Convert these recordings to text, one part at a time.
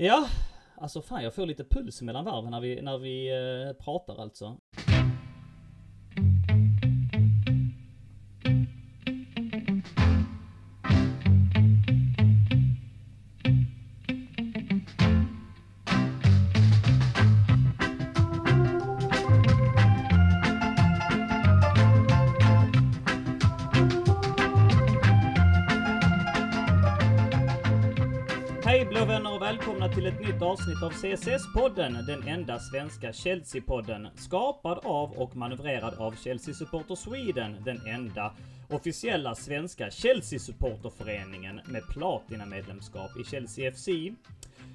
Ja, alltså fan jag får lite puls mellan varven när vi, när vi eh, pratar alltså. Avsnitt av CSS-podden, den enda svenska Chelsea-podden. Skapad av och manövrerad av Chelsea Supporter Sweden, den enda officiella svenska Chelsea-supporterföreningen med platinamedlemskap i Chelsea FC.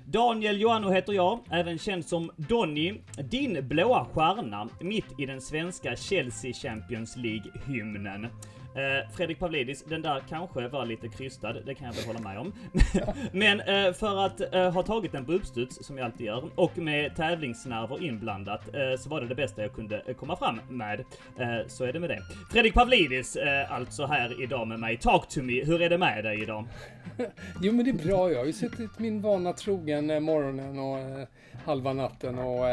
Daniel Joanno heter jag, även känd som Donny, din blåa stjärna mitt i den svenska Chelsea Champions League-hymnen. Eh, Fredrik Pavlidis, den där kanske var lite krystad, det kan jag väl hålla med om. Men eh, för att eh, ha tagit den på uppstuds, som jag alltid gör, och med tävlingsnerver inblandat, eh, så var det det bästa jag kunde eh, komma fram med. Eh, så är det med det. Fredrik Pavlidis, alltså här idag med mig. Talk to me, hur är det med dig idag? Jo men det är bra, jag har ju suttit min vana trogen morgonen och halva natten och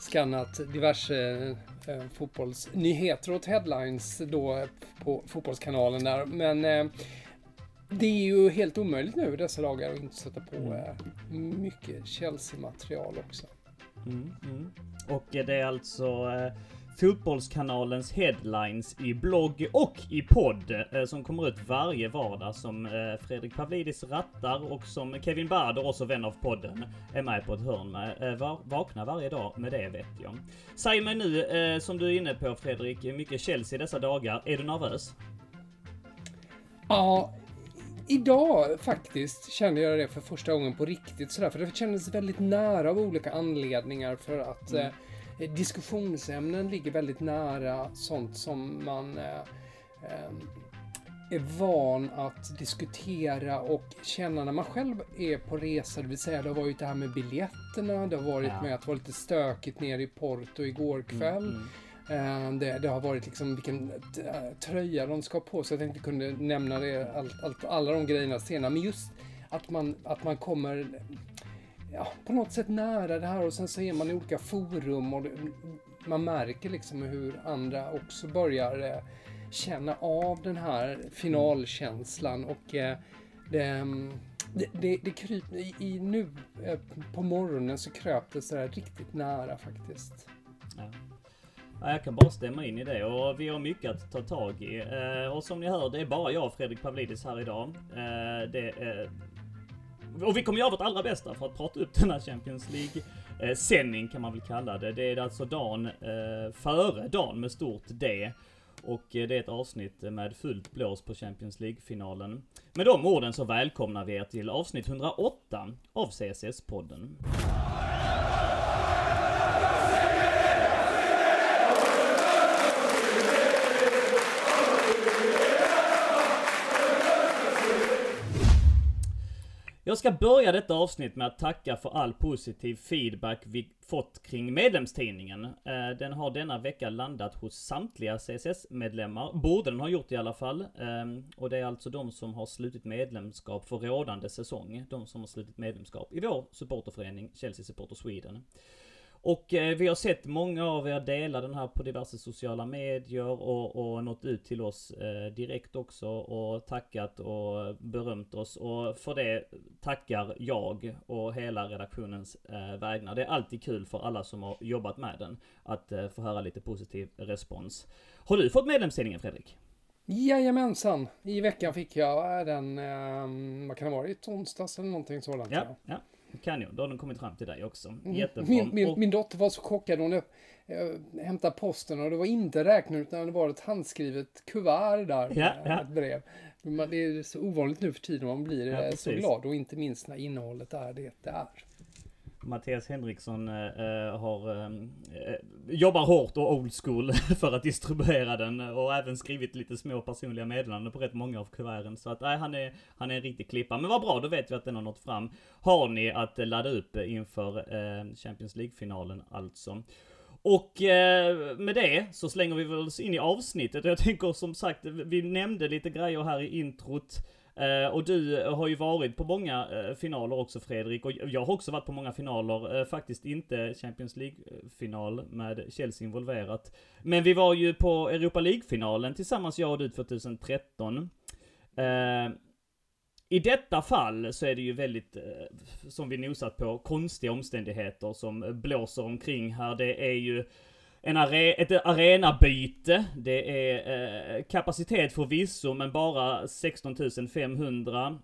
skannat diverse eh, fotbollsnyheter och headlines då på fotbollskanalen där. Men eh, det är ju helt omöjligt nu dessa dagar att inte sätta på eh, mycket Chelsea-material också. Mm, mm. Och det är alltså eh, Fotbollskanalens headlines i blogg och i podd eh, som kommer ut varje vardag som eh, Fredrik Pavlidis rattar och som Kevin Bader, också vän av podden, är med på ett hörn med. Eh, va vaknar varje dag med det vet jag. Säg mig nu, som du är inne på Fredrik, mycket Chelsea dessa dagar. Är du nervös? Ja, idag faktiskt kände jag det för första gången på riktigt sådär, för det kändes väldigt nära av olika anledningar för att Mm. eh, diskussionsämnen ligger väldigt nära sånt som man eh, eh, är van att diskutera och känna när man själv är på resa. Det vill säga det har varit det här med biljetterna, det har varit Ja. med att det var lite stökigt nere i Porto igår kväll. Mm. Eh, Det, det har varit liksom vilken eh, tröja de ska ha på sig. Jag tänkte kunde nämna det, allt, allt, alla de grejerna senare. Men just att man, att man kommer ja, på något sätt nära det här och sen så är man i olika forum och det, man märker liksom hur andra också börjar eh, känna av den här finalkänslan och eh, det, mm, det, det, det kryper i, i nu eh, på morgonen så kröp det sådär riktigt nära faktiskt. Ja. Ja, jag kan bara stämma in i det och vi har mycket att ta tag i. Eh, och som ni hör, det är bara jag och Fredrik Pavlidis här idag. Eh, det, eh, och vi kommer göra vårt allra bästa för att prata upp den här Champions League sändning kan man väl kalla det. Det är alltså dagen eh, före dagen med stort D. Och eh, det är ett avsnitt med fullt blås på Champions League-finalen. Med de orden så välkomnar vi er till avsnitt 108 av CSS-podden. Jag ska börja detta avsnitt med att tacka för all positiv feedback vi fått kring medlemstidningen. Eh, den har denna vecka landat hos samtliga CSS-medlemmar. Borde den ha gjort i alla fall. Ehm, och det är alltså de som har slutit medlemskap för rådande säsong. De som har slutit medlemskap i vår supporterförening Chelsea Supporter Sweden. Och eh, vi har sett många av er dela den här på diverse sociala medier och, och nått ut till oss eh, direkt också och tackat och berömt oss. Och för det tackar jag och hela redaktionens eh, vägnar. Det är alltid kul för alla som har jobbat med den att eh, få höra lite positiv respons. Har du fått medlemstidningen Fredrik? Jajamensan, i veckan fick jag den, eh, vad kan det ha varit, onsdags eller någonting sådant. Ja, ja. Kanon, då har den kommit fram till dig också. Mm. Jättebra. Min, min, Och- min dotter var så chockad. Hon äh, hämtade posten och det var inte räknat utan det var ett handskrivet kuvert där. Ja, med ja. Ett brev. Det är så ovanligt nu för tiden. Man blir Ja, eh, så glad och inte minst när innehållet är det det är. Mattias Henriksson äh, har, äh, jobbar hårt och old school för att distribuera den och även skrivit lite små personliga meddelanden på rätt många av kuverten. Så att nej, han, är, han är en riktig klippa. Men vad bra, då vet vi att den har nått fram. Har ni att ladda upp inför äh, Champions League-finalen alltså. Och eh, med det så slänger vi väl oss in i avsnittet. Och jag tänker som sagt, vi nämnde lite grejer här i introt. Eh, och du eh, har ju varit på många eh, finaler också Fredrik. Och jag har också varit på många finaler. Faktiskt inte Champions League-final med Chelsea involverat. Men vi var ju på Europa League-finalen tillsammans jag och du 2013. I detta fall så är det ju väldigt, som vi nosat på, konstiga omständigheter som blåser omkring här. Det är ju en are ett arenabyte. Det är eh, kapacitet förvisso, men bara 16 500.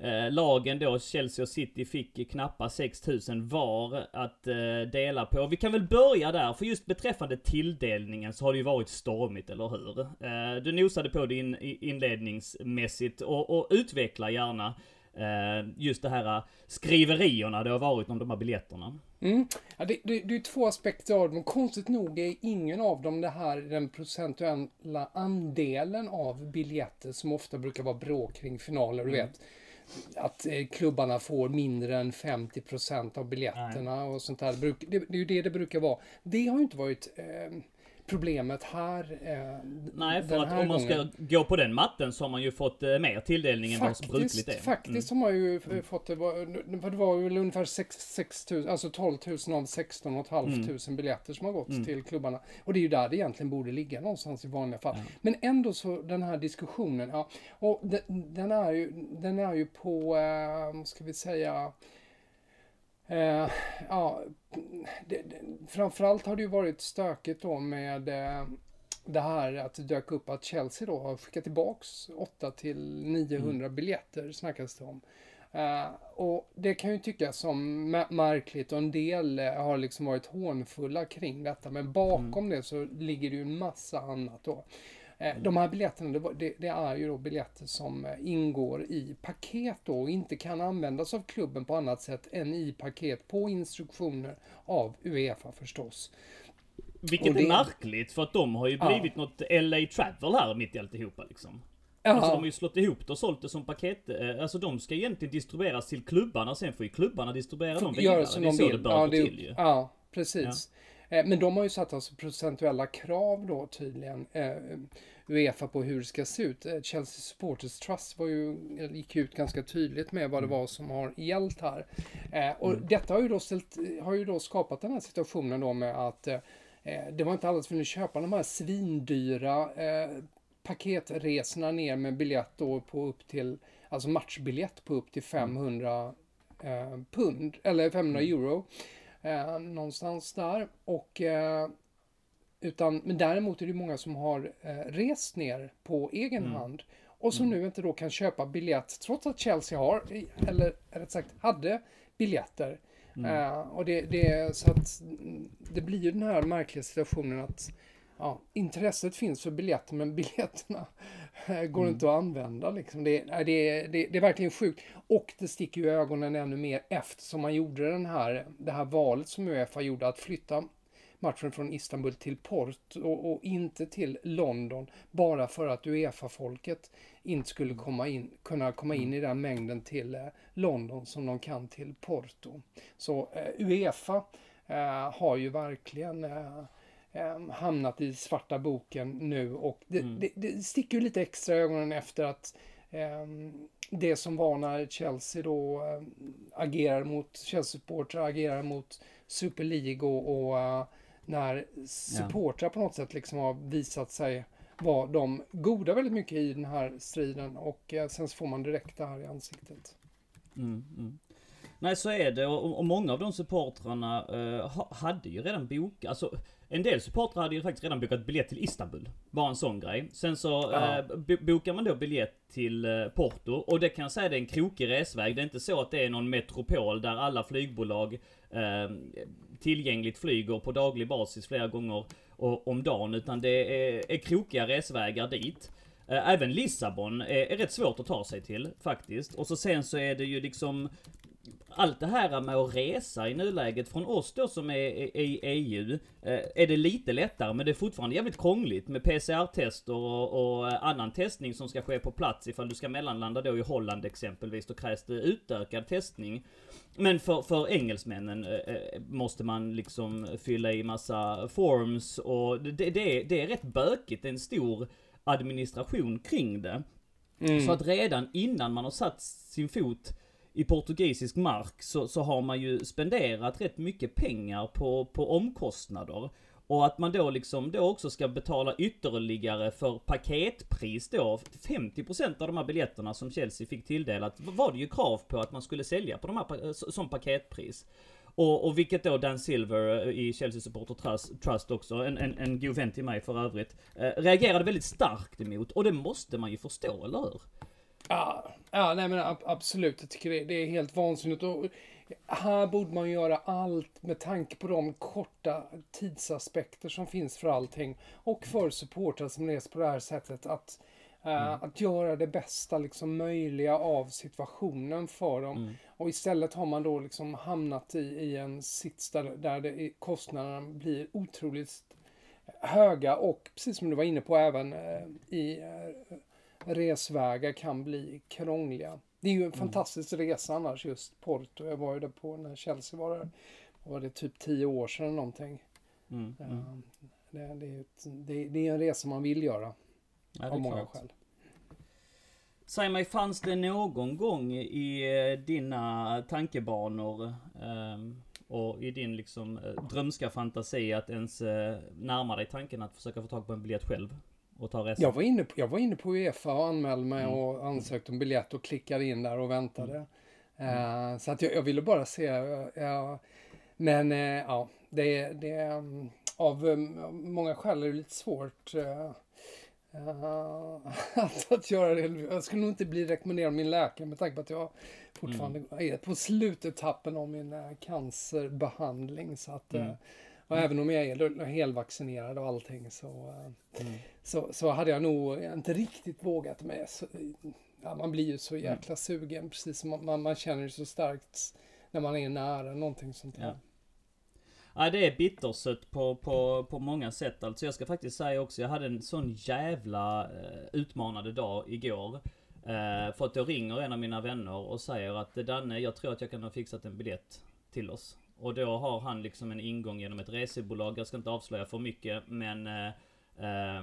Eh, lagen då, Chelsea och City, fick knappt 6000 var att eh, dela på. Vi kan väl börja där, för just beträffande tilldelningen så har det ju varit stormigt, eller hur? Eh, du nosade på det in, inledningsmässigt och, och utveckla gärna eh, just det här skriverierna det har varit om de här biljetterna. Mm. Ja, det, det, det, är två aspekter av dem. Konstigt nog är ingen av dem det här den procentuella andelen av biljetter som ofta brukar vara bråk kring finaler. Du mm. vet att eh, klubbarna får mindre än 50% av biljetterna Nej. och sånt där. Det, det, är ju det det brukar vara. Det har ju inte varit eh, problemet här. Eh, Nej, för att om man ska gången. gå på den matten så har man ju fått eh, mer tilldelning än vad som brukligt är. Faktiskt mm. har man ju mm. fått det, var, det var väl ungefär 6, 6 000, alltså 12 000 av 16 500 mm. biljetter som har gått mm. till klubbarna. Och det är ju där det egentligen borde ligga någonstans i vanliga fall. Men ändå så den här diskussionen, ja, och den, den är ju, den är ju på, eh, ska vi säga, Eh, ja, det, det, framförallt har det ju varit stökigt då med eh, det här att det dök upp att Chelsea då har skickat tillbaks 8 till 900 mm. biljetter snackas det om. Uh, och det kan ju tyckas som märkligt och en del uh, har liksom varit hånfulla kring detta. Men bakom mm. det så ligger det ju en massa annat då. Eh, de här biljetterna, det, det, är ju då biljetter som eh, ingår i paket då och inte kan användas av klubben på annat sätt än i paket på instruktioner av Uefa förstås. Vilket det, är märkligt för att de har ju blivit ja. något LA Travel här mitt i alltihopa liksom. Ja. Alltså de har ju slått ihop det och sålt det som paket. Eh, alltså de ska egentligen distribueras till klubbarna, sen får ju klubbarna distribuera dem vidare. Det är så det bör ja, gå till ju. Ja, precis. Ja. Eh, men de har ju satt alltså procentuella krav då tydligen, eh, Uefa på hur det ska se ut. Eh, Chelsea Supporters Trust var ju, gick ut ganska tydligt med vad det mm. var som har gällt här. Eh, och mm. detta har ju, då ställt, har ju då skapat den här situationen då med att eh, eh det var inte alla som ville köpa de här svindyra eh, paketresorna ner med biljett då på upp till, alltså matchbiljett på upp till 500 mm. pund, eller 500 mm. euro. Eh, någonstans där. Och, eh, utan, men däremot är det många som har eh, rest ner på egen mm. hand och som mm. nu inte då kan köpa biljett trots att Chelsea har, eller rätt sagt hade biljetter. Mm. Uh, och det, det, så att det blir ju den här märkliga situationen att ja, intresset finns för biljetter men biljetterna går mm. inte att använda. Liksom. Det, det, det, det, är verkligen sjukt. Och det sticker ju ögonen ännu mer eftersom man gjorde den här, det här valet som Uefa gjorde att flytta matchen från Istanbul till Porto och, och, inte till London bara för att Uefa-folket inte skulle komma in, kunna komma in i den mängden till eh, London som de kan till Porto. Så eh, Uefa eh, har ju verkligen eh, eh, hamnat i svarta boken nu och det, mm. det, det sticker ju lite extra i ögonen efter att eh, det som var när Chelsea då eh, agerar mot Chelsea-supportrar, agerar mot Super League och, uh, när supportrar på något sätt liksom har visat sig vara de goda väldigt mycket i den här striden och uh, sen så får man direkt det här i ansiktet. Mm, mm. Nej så är det och, och många av de supportrarna uh, hade ju redan bokat, alltså en del supportrar hade ju faktiskt redan bokat biljett till Istanbul. Bara en sån grej. Sen så eh, bokar man då biljett till eh, Porto. Och det kan jag säga, det är en krokig resväg. Det är inte så att det är någon metropol där alla flygbolag eh, tillgängligt flyger på daglig basis flera gånger om dagen. Utan det är, är krokiga resvägar dit. Eh, även Lissabon är, är rätt svårt att ta sig till faktiskt. Och så sen så är det ju liksom allt det här med att resa i nuläget från oss då som är i EU eh, är det lite lättare men det är fortfarande jävligt krångligt med PCR-tester och, och, annan testning som ska ske på plats ifall du ska mellanlanda då i Holland exempelvis. Då krävs det utökad testning. Men för, för engelsmännen eh, eh, måste man liksom fylla i massa forms och det, det, det är rätt bökigt. Det är en stor administration kring det. Mm. Så att redan innan man har satt sin fot i portugisisk mark så, så har man ju spenderat rätt mycket pengar på, på omkostnader. Och att man då liksom då också ska betala ytterligare för paketpris då. 50% av de här biljetterna som Chelsea fick tilldelat var det ju krav på att man skulle sälja på de här som paketpris. Och, och vilket då Dan Silver eh, i Chelsea Supporter Trust, Trust också, en, en, en god vän till mig för övrigt, eh, reagerade väldigt starkt emot. Och det måste man ju förstå, eller hur? Ja, ja nej men absolut. Jag tycker det, det är helt vansinnigt. Och här borde man göra allt med tanke på de korta tidsaspekter som finns för allting. Och för supportrar som reser på det här sättet. Att, uh, mm. att göra det bästa liksom, möjliga av situationen för dem. Mm. Och istället har man då liksom hamnat i, i en sits där, där det, kostnaderna blir otroligt höga och precis som du var inne på även uh, i uh, resvägar kan bli krångliga. Det är ju en mm. fantastisk resa annars just Porto. Jag var ju där på när Chelsea var där. Var det typ tio år sedan någonting. Mm. Mm. Det, det, är ett, det, det, är en resa man vill göra. Ja, av många klart. skäl. Säg mig, fanns det någon gång i eh, dina tankebanor um, och i din liksom eh, drömska fantasi att ens närma dig tanken att försöka få tag på en biljett själv? Och ta resan? Jag var inne på, jag var inne på Uefa och anmälde mig mm. och ansökte om biljett och klickade in där och väntade. Mm. Uh, så att jag, jag, ville bara se. Uh, men uh, ja, det, det um, av um, många skäl är det lite svårt att, att göra det. Jag skulle nog inte bli rekommenderad av min läkare med tanke på att jag fortfarande mm. är på slutetappen av min cancerbehandling. Så att, mm. Och även om jag är helvaccinerad och allting så, mm. så, så hade jag nog inte riktigt vågat med. Så, ja, man blir ju så mm. jäkla sugen, precis som man, man känner det så starkt när man är nära någonting sånt här. Ja. Ja det är bittersött på, på, på många sätt alltså. Jag ska faktiskt säga också, jag hade en sån jävla uh, utmanande dag igår. Uh, för att jag ringer en av mina vänner och säger att Danne, jag tror att jag kan ha fixat en biljett till oss. Och då har han liksom en ingång genom ett resebolag. Jag ska inte avslöja för mycket men eh, eh,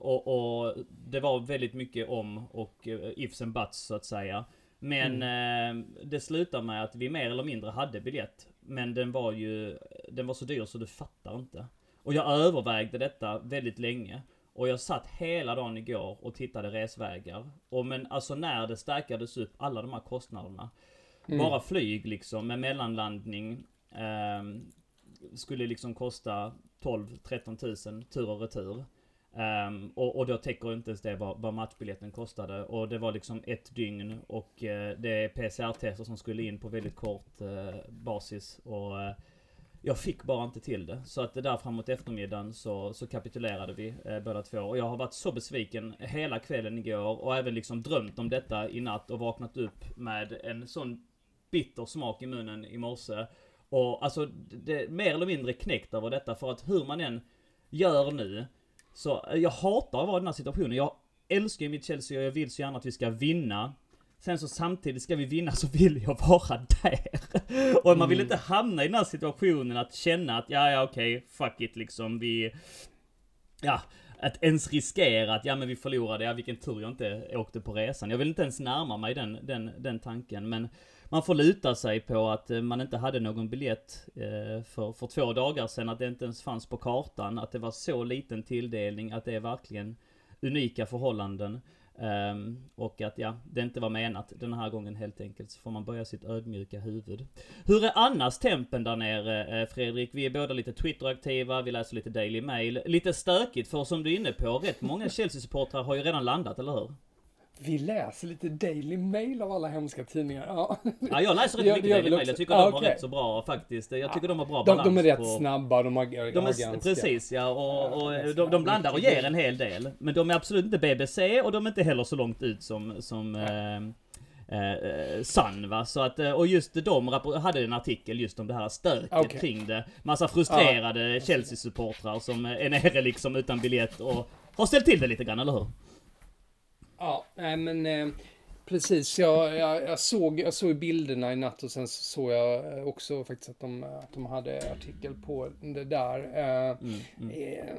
och, och, det var väldigt mycket om och uh, ifs and buts så att säga. Men mm. eh, det slutade med att vi mer eller mindre hade biljett. Men den var ju, den var så dyr så du fattar inte. Och jag övervägde detta väldigt länge. Och jag satt hela dagen igår och tittade resvägar. Och men alltså när det stärkades upp alla de här kostnaderna. Mm. Bara flyg liksom med mellanlandning. Eh, skulle liksom kosta 12-13 tusen tur och retur. Um, och, och, då täcker inte ens det vad, vad matchbiljetten kostade. Och det var liksom ett dygn och uh, det är PCR-tester som skulle in på väldigt kort uh, basis. Och uh, jag fick bara inte till det. Så att det där framåt eftermiddagen så, så kapitulerade vi uh, båda två. Och jag har varit så besviken hela kvällen igår och även liksom drömt om detta i natt och vaknat upp med en sån bitter smak i munnen i morse. Och alltså, det är mer eller mindre knäckt över detta för att hur man än gör nu. Så jag hatar att vara i den här situationen. Jag älskar ju mitt Chelsea och jag vill så gärna att vi ska vinna. Sen så samtidigt ska vi vinna så vill jag vara där. Och man vill mm. inte hamna i den här situationen att känna att ja, ja okej, okay, fuck it liksom. Vi... Ja, att ens riskera att ja men vi förlorade, ja vilken tur jag inte åkte på resan. Jag vill inte ens närma mig den, den, den tanken. Men man får luta sig på att eh, man inte hade någon biljett eh, för, för två dagar sedan, att det inte ens fanns på kartan, att det var så liten tilldelning, att det är verkligen unika förhållanden. Um, och att ja, det inte var menat den här gången helt enkelt. Så får man börja sitt ödmjuka huvud. Hur är annars tempen där nere eh, Fredrik? Vi är båda lite Twitter-aktiva, vi läser lite Daily Mail. Lite stökigt för som du är inne på, rätt många Chelsea-supportrar har ju redan landat, eller hur? Vi läser lite Daily Mail av alla hemska tidningar. Ja, ja jag läser rätt mycket Daily Mail. Jag tycker ah, de var okay. rätt så bra faktiskt. Jag tycker ah, de har bra balans. De, de är rätt på... snabba, de har, de är. Precis ja, och, och ja, de, de blandar och ger en hel del. Men de är absolut inte BBC och de är inte heller så långt ut som, som eh, eh, Sun va. Så att, eh, och just de hade en artikel just om det här stöket okay. kring det. Massa frustrerade ah. Chelsea-supportrar som är nere liksom utan biljett och har ställt till det lite grann, eller hur? Ja, nej men eh, precis. Jag, jag, jag, såg, jag såg bilderna i natt och sen så såg jag eh, också faktiskt att de, att de hade artikel på det där. Eh, mm, mm. Eh,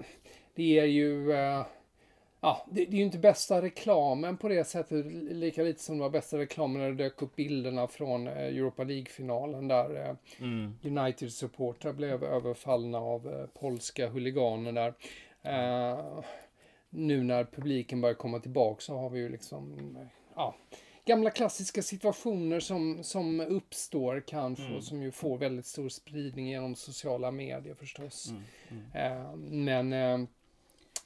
det är ju... Ja, det, det är ju inte bästa reklamen på det sättet, lika lite som det var bästa reklamen när det dök upp bilderna från Europa League-finalen där Mm. United-supportrar blev överfallna av polska huliganer där. Eh, nu när publiken börjar komma tillbaka så har vi ju liksom, ja, gamla klassiska situationer som, som uppstår kanske Mm. och som ju får väldigt stor spridning genom sociala medier förstås. Mm. Mm. Eh, men eh,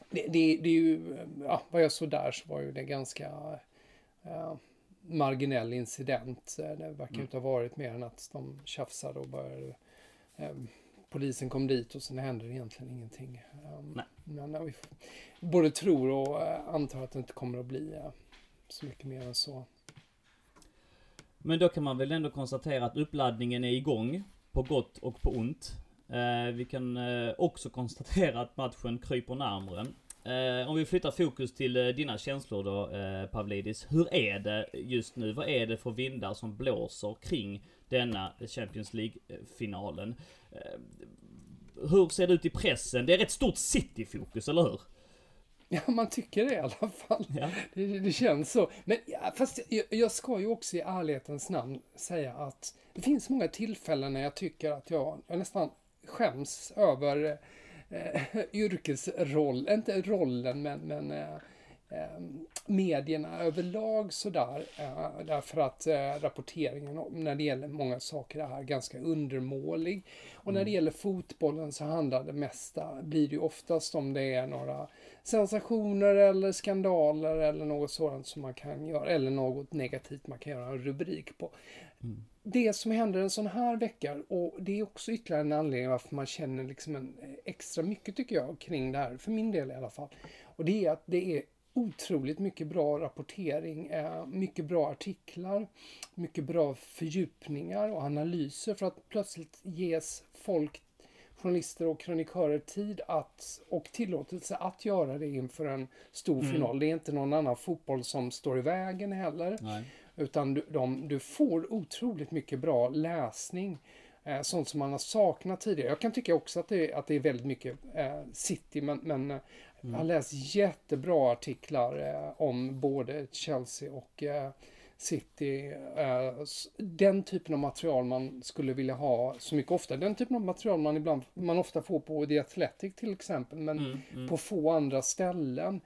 det, det, det är ju, ja, vad jag såg där så var ju det ganska eh, marginell incident. Eh, Det verkar Mm. inte ha varit mer än att de tjafsade och började eh, Polisen kom dit och sen hände det egentligen ingenting. Eh, Nej. Men eh, vi både tror och eh, antar att det inte kommer att bli eh, så mycket mer än så. Men då kan man väl ändå konstatera att uppladdningen är igång. På gott och på ont. Eh, vi kan eh, också konstatera att matchen kryper närmre. Eh, om vi flyttar fokus till dina känslor då Pavlidis. Hur är det just nu? Vad är det för vindar som blåser kring denna Champions League-finalen? Eh, hur ser det ut i pressen? Det är rätt stort City-fokus, eller hur? Ja, man tycker det i alla fall. Ja. Det, det känns så. Men ja, fast jag, jag ska ju också i ärlighetens namn säga att det finns många tillfällen när jag tycker att jag, jag nästan skäms över eh, yrkesroll, inte rollen men, men eh, medierna överlag sådär. Eh, därför att eh, rapporteringen när det gäller många saker är ganska undermålig. Och när det gäller fotbollen så handlar det mesta, blir det ju oftast om det är några sensationer eller skandaler eller något sådant som man kan göra, eller något negativt man kan göra en rubrik på. Mm. Det som händer en sån här vecka, och det är också ytterligare en anledning varför man känner liksom en eh, extra mycket tycker jag kring det här, för min del i alla fall. Och det är att det är otroligt mycket bra rapportering, eh, mycket bra artiklar, mycket bra fördjupningar och analyser för att plötsligt ges folk journalister och kronikörer tid att och tillåtelse att göra det inför en stor Mm. final. Det är inte någon annan fotboll som står i vägen heller. Nej. Utan du, de, du får otroligt mycket bra läsning. Eh, sånt som man har saknat tidigare. Jag kan tycka också att det, att det är väldigt mycket eh, city, men, men eh, jag har läst jättebra artiklar om både Chelsea och City. Den typen av material man skulle vilja ha så mycket ofta. Den typen av material man ibland man ofta får på The Athletic till exempel, men Mm, mm. på få andra ställen.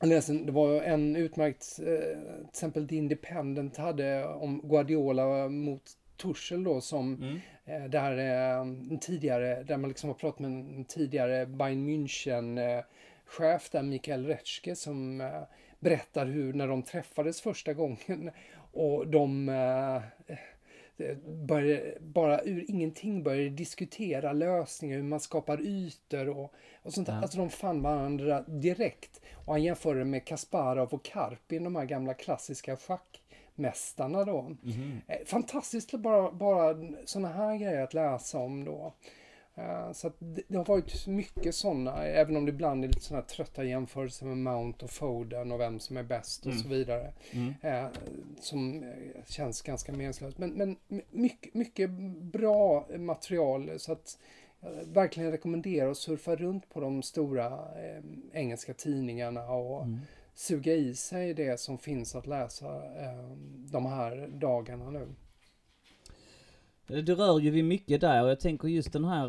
Det var en utmärkt, till exempel The Independent hade om Guardiola mot Tuchel då som Mm. eh, där eh, tidigare, där man liksom har pratat med en tidigare Bayern München eh, chef där, Mikael Retzke, som eh, berättar hur när de träffades första gången och de eh, började, bara ur ingenting började diskutera lösningar, hur man skapar ytor och, och sånt där. Ja. Alltså de fann varandra direkt. Och han jämförde med Kasparov och Karpin, de här gamla klassiska schackmästarna då. Eh, Fantastiskt bara, bara sådana här grejer att läsa om då. Eh, Så det, det har varit mycket sådana, även om det ibland är lite sådana trötta jämförelser med Mount och Foden och vem som är bäst och Mm. så vidare. Mm. Eh, som känns ganska meningslöst. Men, men my- mycket, mycket bra material så att jag verkligen rekommenderar att surfa runt på de stora eh, engelska tidningarna och Mm suga i sig det som finns att läsa eh, de här dagarna nu. Eh, du rör ju vid mycket där och jag tänker just den här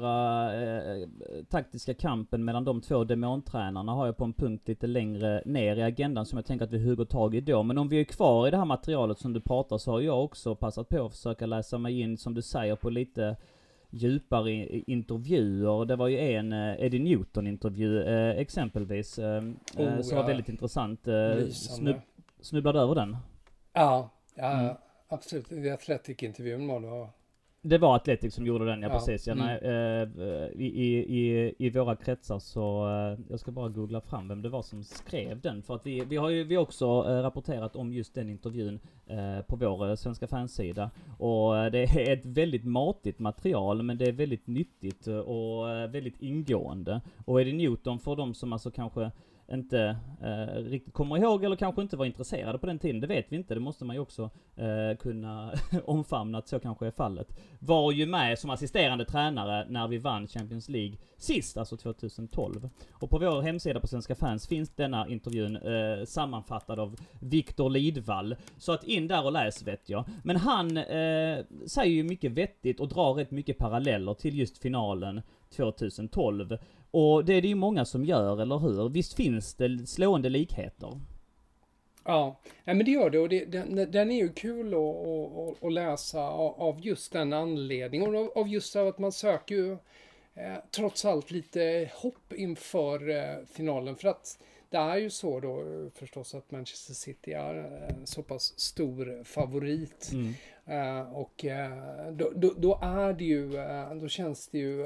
eh, taktiska kampen mellan de två demontränarna har jag på en punkt lite längre ner i agendan som jag tänker att vi hugger tag i då. Men om vi är kvar i det här materialet som du pratar så har jag också passat på att försöka läsa mig in, som du säger, på lite djupare intervjuer. Det var ju en eh, Eddie Newton-intervju eh, exempelvis. Eh, Oh, som var ja. väldigt intressant. Snub, snubblade över den? Ja, ja Mm. absolut. I Athletic-intervjun var det. Det var Atletic som gjorde den, ja, Ja, precis. Ja, mm. nej, eh, i, i, i, våra kretsar så, eh, jag ska bara googla fram vem det var som skrev den. För att vi, vi har ju vi också eh, rapporterat om just den intervjun eh, på vår eh, svenska fansida. Och eh, det är ett väldigt matigt material, men det är väldigt nyttigt och väldigt ingående. Och Eddie Newton, för de som alltså kanske inte eh, riktigt kommer ihåg eller kanske inte var intresserade på den tiden. Det vet vi inte. Det måste man ju också eh, kunna omfamna att så kanske är fallet. Var ju med som assisterande tränare när vi vann Champions League sist, alltså 2012. Och på vår hemsida på Svenska fans finns denna intervjun eh, sammanfattad av Viktor Lidvall. Så att in där och läs vet jag. Men han eh, säger ju mycket vettigt och drar rätt mycket paralleller till just finalen 2012. Och det är det ju många som gör, eller hur? Visst finns det slående likheter? Ja, ja men det gör det och det, den, den är ju kul att, att, läsa av just den anledningen och av just att man söker ju eh, trots allt lite hopp inför eh, finalen för att det är ju så då förstås att Manchester City är en så pass stor favorit. Mm. Och då, då, då, är det ju, då känns det ju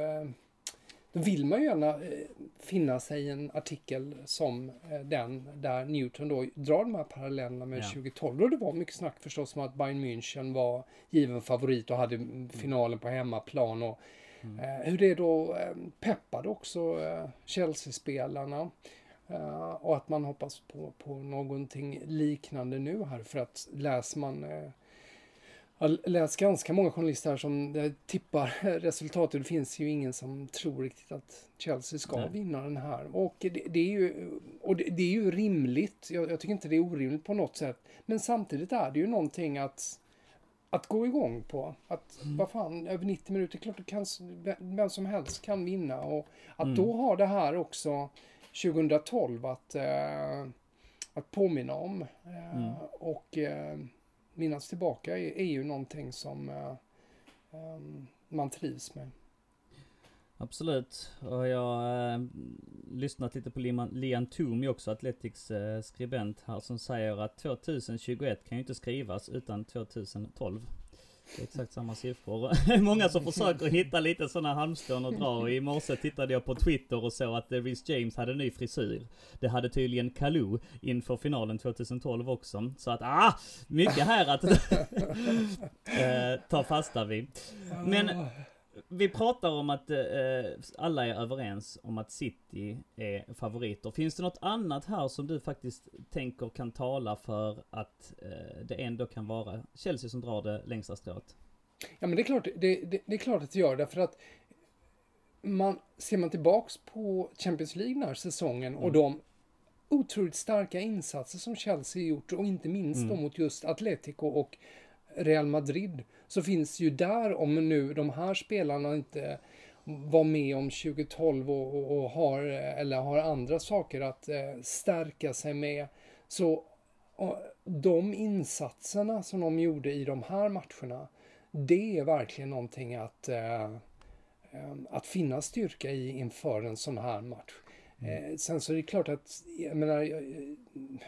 då vill man ju gärna eh, finna sig i en artikel som eh, den där Newton då drar de här parallellerna med ja. 2012. Och det var mycket snack förstås om att Bayern München var given favorit och hade mm. finalen på hemmaplan. Och, mm. eh, hur det då eh, peppade också eh, Chelsea-spelarna. Uh, och att man hoppas på, på någonting liknande nu här för att läser man uh, har läst ganska många journalister här som tippar resultatet. Det finns ju ingen som tror riktigt att Chelsea ska Nej. vinna den här. Och det, det är, ju, och det, det, är ju rimligt. Jag, jag, tycker inte det är orimligt på något sätt. Men samtidigt är det ju någonting att, att gå igång på. Att mm. vad fan, över 90 minuter, klart kan, vem som helst kan vinna. Och att mm. då ha det här också 2012 att, äh, att påminna om. Äh, mm. Och äh, minnas tillbaka är, är ju någonting som uh, um, man trivs med. Absolut. Och jag har eh, lyssnat lite på Lian, Lian Toomey också, Athletics eh, skribent här, som säger att 2021 kan ju inte skrivas utan 2012. Det är exakt samma siffror. Många som försöker hitta lite sådana halmstrån och dra. I morse tittade jag på Twitter och såg att Rhys James hade ny frisyr. Det hade tydligen Kalou inför finalen 2012 också. Så att, ah! Mycket här att eh, ta fasta vid. Men ah vi pratar om att eh, alla är överens om att City är favoriter. Finns det något annat här som du faktiskt tänker kan tala för att eh, det ändå kan vara Chelsea som drar det längsta strået? Ja men det är klart, det, det, det är klart att det gör därför att man, ser man tillbaks på Champions League den här säsongen mm. och de otroligt starka insatser som Chelsea gjort och inte minst mm. mot just Atletico och Real Madrid så finns ju där, om nu de här spelarna inte var med om 2012 och, och, och har, eller har andra saker att eh, stärka sig med. Så de insatserna som de gjorde i de här matcherna, det är verkligen någonting att, eh, eh att finna styrka i inför en sån här match. Eh, sen så är det klart att, jag menar,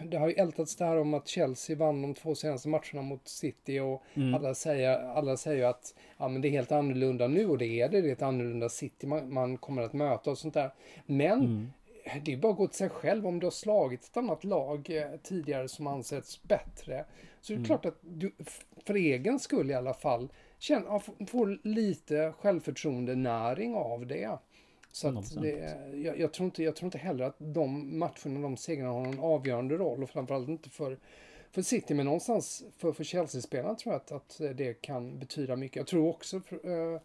det har ju ältats det här om att Chelsea vann de två senaste matcherna mot City och mm. alla, säger, alla säger att ja, men det är helt annorlunda nu och det är det, det är ett annorlunda City man, man kommer att möta och sånt där. Men mm. det är bara att gå till sig själv om du har slagit ett annat lag eh, tidigare som ansetts bättre. Så det är mm. klart att du för egen skull i alla fall känner, får lite självförtroende näring av det. Så att det, jag, jag, tror inte, jag tror inte heller att de matcherna, de segrarna har någon avgörande roll och framförallt inte för, för City, men någonstans för, för Chelsea-spelarna tror jag att, att det kan betyda mycket. Jag tror också, för, äh,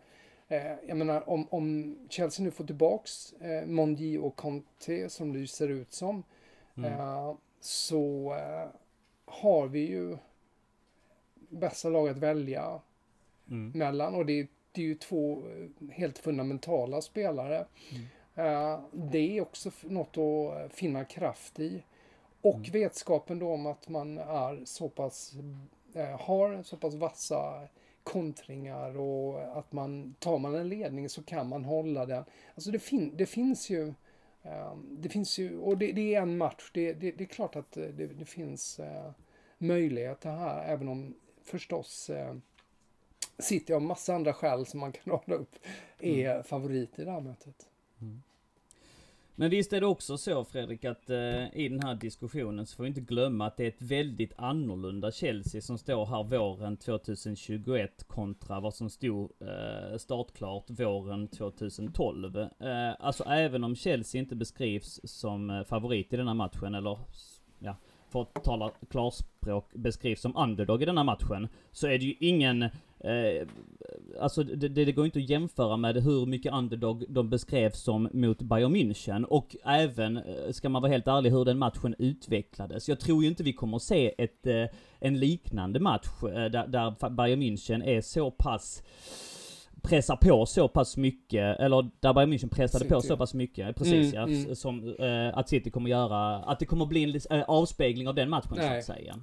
äh, jag menar om, om Chelsea nu får tillbaks äh, Mondi och Conte som det ser ut som, mm. äh, så har vi ju bästa lag att välja mm. mellan och det är det är ju två eh, helt fundamentala spelare. Mm. Uh, det är också något att finna kraft i. Och mm. vetskapen då om att man är så pass, har så pass vassa kontringar och att man, tar man en ledning så kan man hålla den. Alltså det, fin det finns ju, uh, det finns ju, och det, det är en match, det, det, det, är klart att det, det finns möjligheter här, även om förstås City av massa andra skäl som man kan rada upp är mm. favorit i det här mötet. Mm. Men visst är det också så Fredrik att eh, i den här diskussionen så får vi inte glömma att det är ett väldigt annorlunda Chelsea som står här våren 2021 kontra vad som stod eh, startklart våren 2012. Eh, alltså även om Chelsea inte beskrivs som eh, favorit i denna matchen eller ja, för att tala klarspråk beskrivs som underdog i denna matchen. Så är det ju ingen, eh, alltså det, det, går inte att jämföra med hur mycket underdog de beskrevs som mot Bayern München. Och även, eh, ska man vara helt ärlig, hur den matchen utvecklades. Jag tror ju inte vi kommer att se ett, eh, en liknande match eh, där, där Bayern München är så pass pressar på så pass mycket, eller där Bayern München pressade City. på så pass mycket, precis mm, ja, mm. som eh, att City kommer göra, att det kommer bli en eh, avspegling av den matchen Nej. så att säga.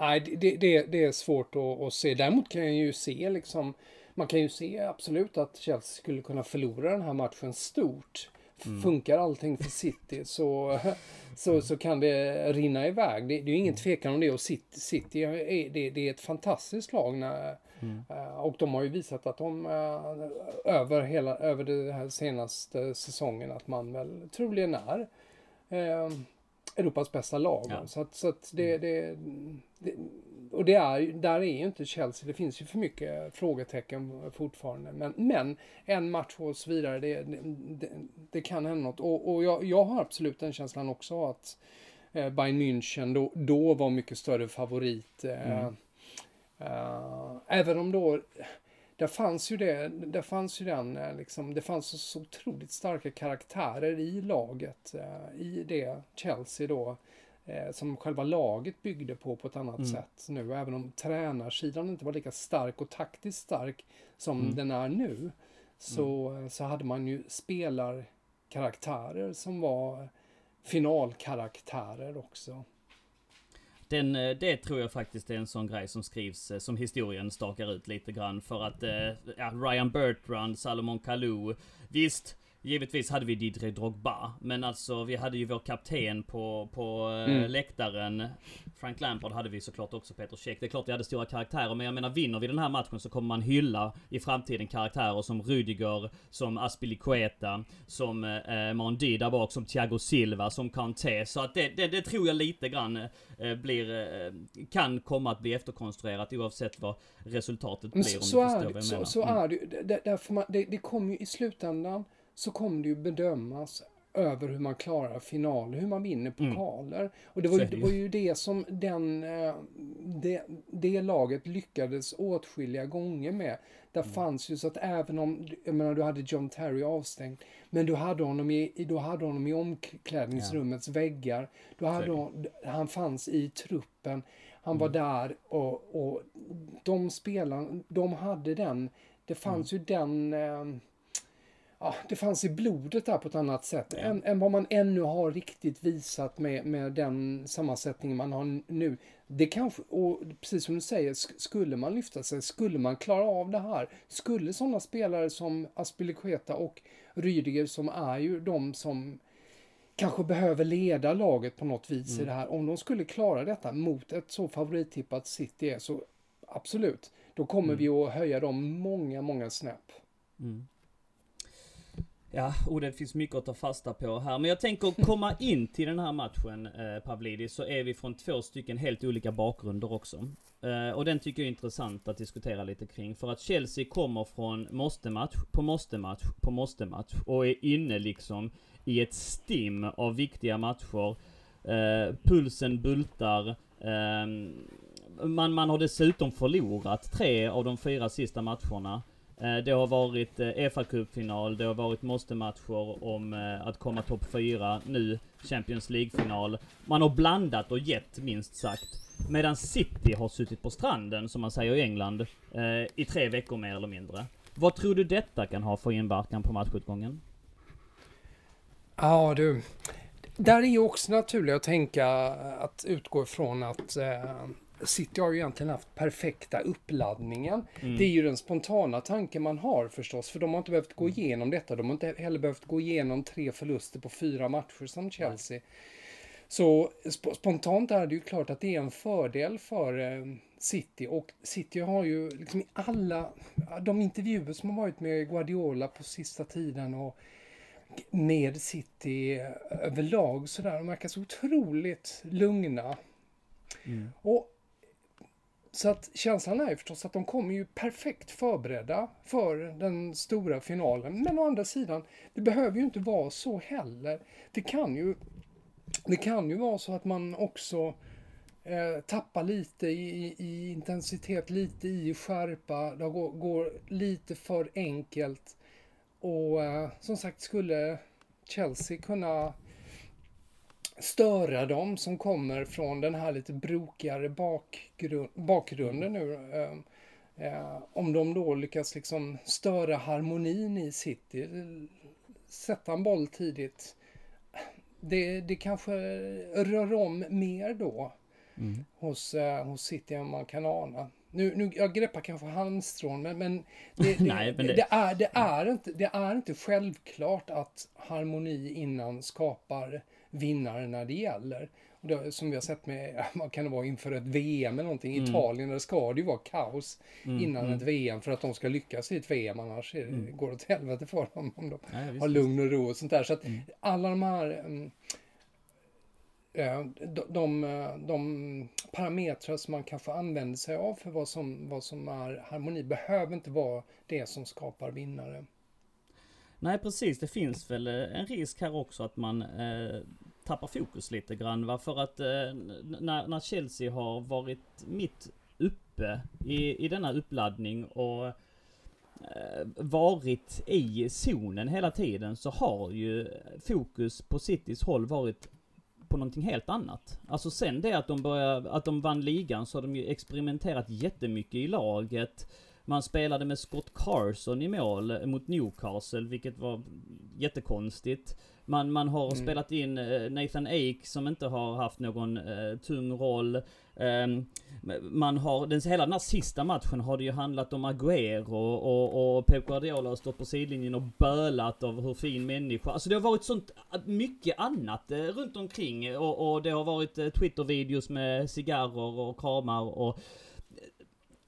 Nej, det, det, det är svårt att, att, se. Däremot kan jag ju se liksom, man kan ju se absolut att Chelsea skulle kunna förlora den här matchen stort. Mm. Funkar allting för City så, så, så kan det rinna iväg. Det, det är ju ingen tvekan om det och City, City är, det, det är ett fantastiskt lag när, Mm. Uh, och de har ju visat att de uh, över hela, över det här senaste säsongen att man väl troligen är uh, Europas bästa lag. Ja. Så att, så att det, mm. det, det, och det är, där är ju inte Chelsea, det finns ju för mycket frågetecken fortfarande. Men, men en match och så vidare, det, det, det kan hända något. Och, och jag, jag har absolut den känslan också att eh, Bayern München då, då var mycket större favorit. Eh, mm. Uh, även om då, där fanns ju det, där fanns ju den, eh, liksom, det fanns så otroligt starka karaktärer i laget, uh, i det Chelsea då, uh, som själva laget byggde på på ett annat mm. sätt nu. Även om tränarsidan inte var lika stark och taktiskt stark som mm. den är nu, så, mm. så hade man ju spelarkaraktärer som var finalkaraktärer också. Den, eh, det tror jag faktiskt är en sån grej som skrivs, eh, som historien stakar ut lite grann. För att, eh, ja, Ryan Bertrand, Salomon Kalou. Visst, Givetvis hade vi Didier Drogba, men alltså vi hade ju vår kapten på, på eh, mm. läktaren. Frank Lampard hade vi såklart också, Peter Cech. Det är klart vi hade stora karaktärer, men jag menar vinner vi den här matchen så kommer man hylla i framtiden karaktärer som Rudiger, som Aspilicueta, som eh, Mondi där bak, som Thiago Silva, som Kanté. Så att det, det, det tror jag lite grann eh, blir, eh, kan komma att bli efterkonstruerat oavsett vad resultatet blir. Så, om så, är, det, så, så mm. är det, det, därför man, det, det kommer ju i slutändan så kommer det ju bedömas över hur man klarar finaler, hur man vinner mm. pokaler. Mm. Och det var, ju, det var ju det som den, eh, det, det laget lyckades åtskilliga gånger med. Där mm. fanns ju så att även om, jag menar du hade John Terry avstängd, men du hade honom i, du hade honom i omklädningsrummets ja. väggar. Du hade hon, han fanns i truppen, han mm. var där och, och de spelarna, de hade den, det fanns mm. ju den eh, ja, det fanns i blodet där på ett annat sätt ja. än, än, vad man ännu har riktigt visat med, med den sammansättningen man har nu. Det kanske, och precis som du säger, skulle man lyfta sig, skulle man klara av det här, skulle sådana spelare som Aspilicueta och Rydiger som är ju de som kanske behöver leda laget på något vis mm. i det här. Om de skulle klara detta mot ett så favorittippat City är så absolut, då kommer mm. vi att höja dem många, många snäpp. Mm. Ja, och det finns mycket att ta fasta på här. Men jag tänker komma in till den här matchen, eh, Pavlidis, så är vi från två stycken helt olika bakgrunder också. Eh, och den tycker jag är intressant att diskutera lite kring. För att Chelsea kommer från måste-match, på måste-match, på måste-match. Och är inne liksom i ett stim av viktiga matcher. Eh, pulsen bultar. Eh, man, man har dessutom förlorat tre av de fyra sista matcherna. Eh, det har varit eh, fa Cup-final, det har varit måste-matcher om eh, att komma topp 4, nu Champions League-final. Man har blandat och gett minst sagt. Medan City har suttit på stranden, som man säger i England, eh, i tre veckor mer eller mindre. Vad tror du detta kan ha för inverkan på matchutgången? Ja du, där är ju också naturligt att tänka att utgå ifrån att City har ju egentligen haft perfekta uppladdningen. Mm. Det är ju den spontana tanken man har förstås, för de har inte behövt gå igenom detta. De har inte heller behövt gå igenom tre förluster på fyra matcher som Chelsea. Nej. Så sp spontant är det ju klart att det är en fördel för eh, City och City har ju liksom i alla de intervjuer som har varit med Guardiola på sista tiden och med City överlag sådär. De verkar så otroligt lugna. Mm. Och så att känslan är ju förstås att de kommer ju perfekt förberedda för den stora finalen. Men å andra sidan, det behöver ju inte vara så heller. Det kan ju, det kan ju vara så att man också eh, tappar lite i, i, intensitet, lite i skärpa. Det går, går lite för enkelt. Och eh, som sagt, skulle Chelsea kunna störa dem som kommer från den här lite brokigare bakgrund, bakgrunden nu. Eh, eh, om de då lyckas liksom störa harmonin i City, sätta en boll tidigt. Det, det kanske rör om mer då Mm. hos, eh, hos City än man kan ana. Nu, nu, jag greppar kanske halmstrån, men, men, det, det, Nej, men det- det, är, det, är inte, det är inte självklart att harmoni innan skapar vinnare när det gäller. Och det, som vi har sett med, vad kan det vara, inför ett VM eller någonting. Mm. Italien där ska det ju vara kaos Mm, innan mm. ett VM för att de ska lyckas i ett VM, annars Mm. går det åt helvete för dem om de visst, har lugn och ro och sånt där. Så att Mm. alla de här mm, eh, de, de, eh, de parametrar som man kanske använder sig av för vad som, vad som är harmoni behöver inte vara det som skapar vinnare. Nej precis, det finns väl eh, en risk här också att man eh, tappar fokus lite grann va. För att eh, när, när Chelsea har varit mitt uppe i, i denna uppladdning och eh, varit i zonen hela tiden så har ju fokus på Citys håll varit på någonting helt annat. Alltså sen det att de började, att de vann ligan så har de ju experimenterat jättemycket i laget. Man spelade med Scott Carson i mål mot Newcastle, vilket var jättekonstigt. Man, man har Mm. spelat in eh, Nathan Ake som inte har haft någon eh, tung roll. Ehm, man har, den, hela den här sista matchen har det ju handlat om Agüero och, och Pep Guardiola har stått på sidlinjen och bölat av hur fin människa. Alltså det har varit sånt, mycket annat eh, runt omkring och, och det har varit eh, Twitter-videos med cigarrer och kramar och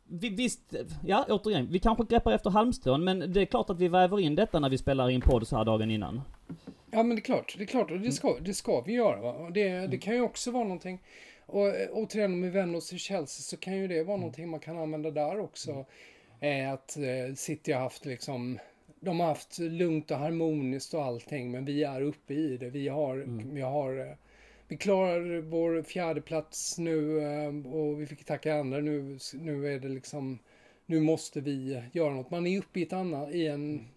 vi, visst, ja återigen, vi kanske greppar efter halmstrån men det är klart att vi väver in detta när vi spelar in podd så här dagen innan. Ja men det är klart, det är klart och det ska, det ska vi göra. Va? Det, det kan ju också vara någonting, och eh, återigen om vi vänder oss till Chelsea så kan ju det vara någonting man kan använda där också. Eh, att eh, City har haft liksom, de har haft lugnt och harmoniskt och allting men vi är uppe i det. Vi har, Mm. vi har eh, vi klarar vår fjärde plats nu eh, och vi fick tacka andra nu. Nu är det liksom, nu måste vi göra något. Man är uppe i ett annat, i en,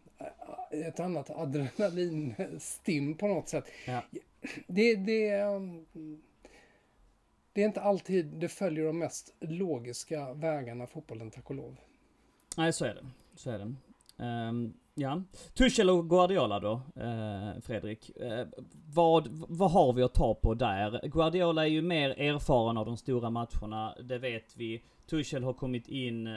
ett annat adrenalinstim på något sätt. Ja. Det, det, um, det är inte alltid det följer de mest logiska vägarna fotbollen, tack och lov. Nej, så är det. Så är det. Ehm, ja. Tuchel och Guardiola då, eh, Fredrik. Eh, vad, vad har vi att ta på där? Guardiola är ju mer erfaren av de stora matcherna, det vet vi. Tuchel har kommit in, eh,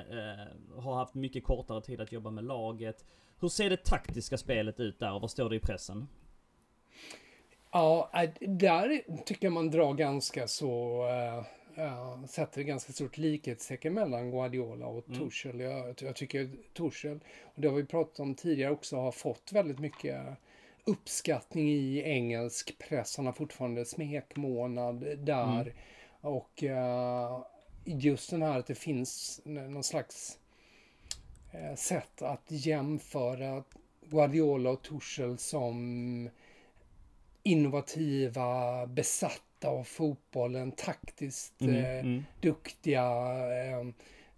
har haft mycket kortare tid att jobba med laget. Hur ser det taktiska spelet ut där och vad står det i pressen? Ja, äh, där tycker jag man drar ganska så, äh, sätter ganska stort likhetstecken mellan Guardiola och Mm. Tuchel. Jag, jag tycker Tuchel, och det har vi pratat om tidigare också, har fått väldigt mycket uppskattning i engelsk press. Han har fortfarande smekmånad där. Mm. Och äh, just den här att det finns någon slags sätt att jämföra Guardiola och Tuchel som innovativa, besatta av fotbollen, taktiskt Mm, eh, mm. duktiga. Eh,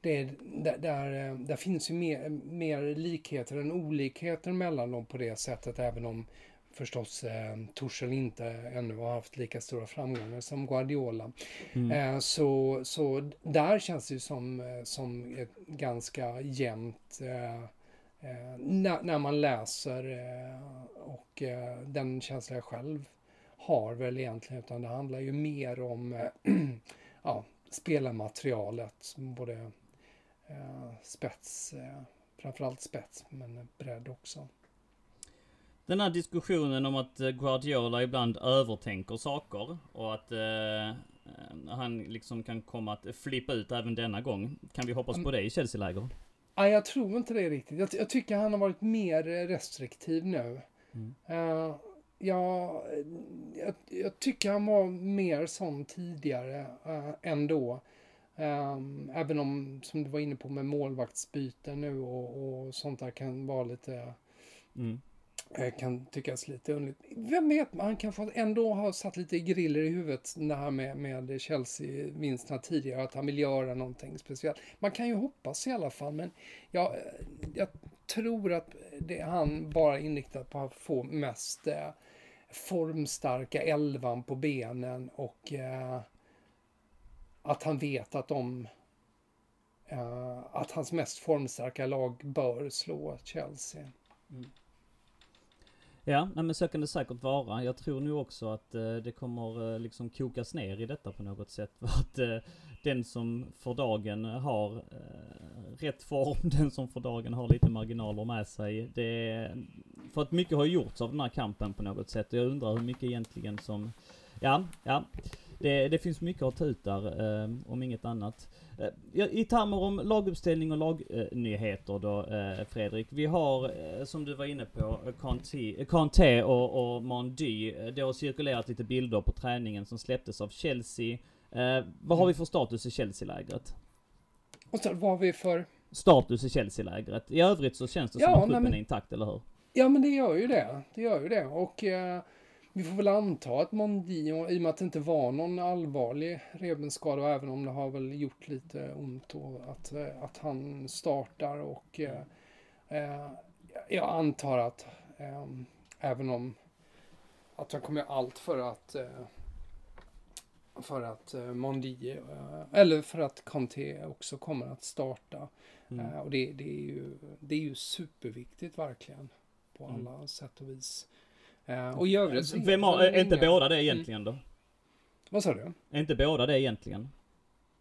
det, där, där, eh, där finns ju mer, mer likheter än olikheter mellan dem på det sättet, även om förstås eh, Tuchel inte ännu har haft lika stora framgångar som Guardiola. Mm. Eh, så, så där känns det ju som, eh, som ett ganska jämnt eh, eh, när, när man läser eh, och den känslan jag själv har väl egentligen utan det handlar ju mer om ja, spelarmaterialet, både spets, framförallt spets men bredd också. Den här diskussionen om att eh, Guardiola ibland övertänker saker och att eh, eh, han liksom kan komma att flippa ut även denna gång. Kan vi hoppas på det i Chelsea-läger? Nej, jag tror inte det riktigt. Jag, jag tycker han har varit mer eh, restriktiv nu. Mm. Uh, ja, jag, jag, tycker han var mer sån tidigare uh, ändå. Um, även om, som du var inne på med målvaktsbyten nu och, och sånt där kan vara lite mm. Eh, kan tyckas lite underligt. Vem vet, han kanske ändå har satt lite griller i huvudet det här med, med Chelsea-vinsterna tidigare, att han vill göra någonting speciellt. Man kan ju hoppas i alla fall, men jag, eh, jag tror att det är han bara inriktad på att få mest eh, formstarka elvan på benen och eh, att han vet att de eh, att hans mest formstarka lag bör slå Chelsea. Mm. Ja, nej, men så kan det säkert vara. Jag tror nog också att eh, det kommer eh, liksom kokas ner i detta på något sätt. För att eh, den som för dagen eh, har eh, rätt form, den som för dagen har lite marginaler med sig. Det, för att mycket har gjorts av den här kampen på något sätt. Och jag undrar hur mycket egentligen som... Ja, ja. Det, det finns mycket att ta ut där, eh, om inget annat. Eh, I termer om laguppställning och lagnyheter då, eh, Fredrik. Vi har, eh, som du var inne på, Kanté och, och Mondy. Det har cirkulerat lite bilder på träningen som släpptes av Chelsea. vad har vi för status i Chelsea-lägret? Och så, vad har vi för? Status i Chelsea-lägret. I övrigt så känns det ja, som att truppen är intakt, eller hur? Ja, men det gör ju det. Det gör ju det. Och eh, vi får väl anta att Mondino, i och med att det inte var någon allvarlig revbensskada, även om det har väl gjort lite ont, och att, eh, att han startar och eh, eh, jag antar att eh, även om att han kommer allt för att eh, för att eh, Mondi, eller för att Conte också kommer att starta. Mm. och det, det, är ju, det är ju superviktigt verkligen på mm. alla mm. sätt och vis. Uh, och i övrigt Vem har, är inte båda det egentligen då? Vad sa du? Är inte båda det egentligen?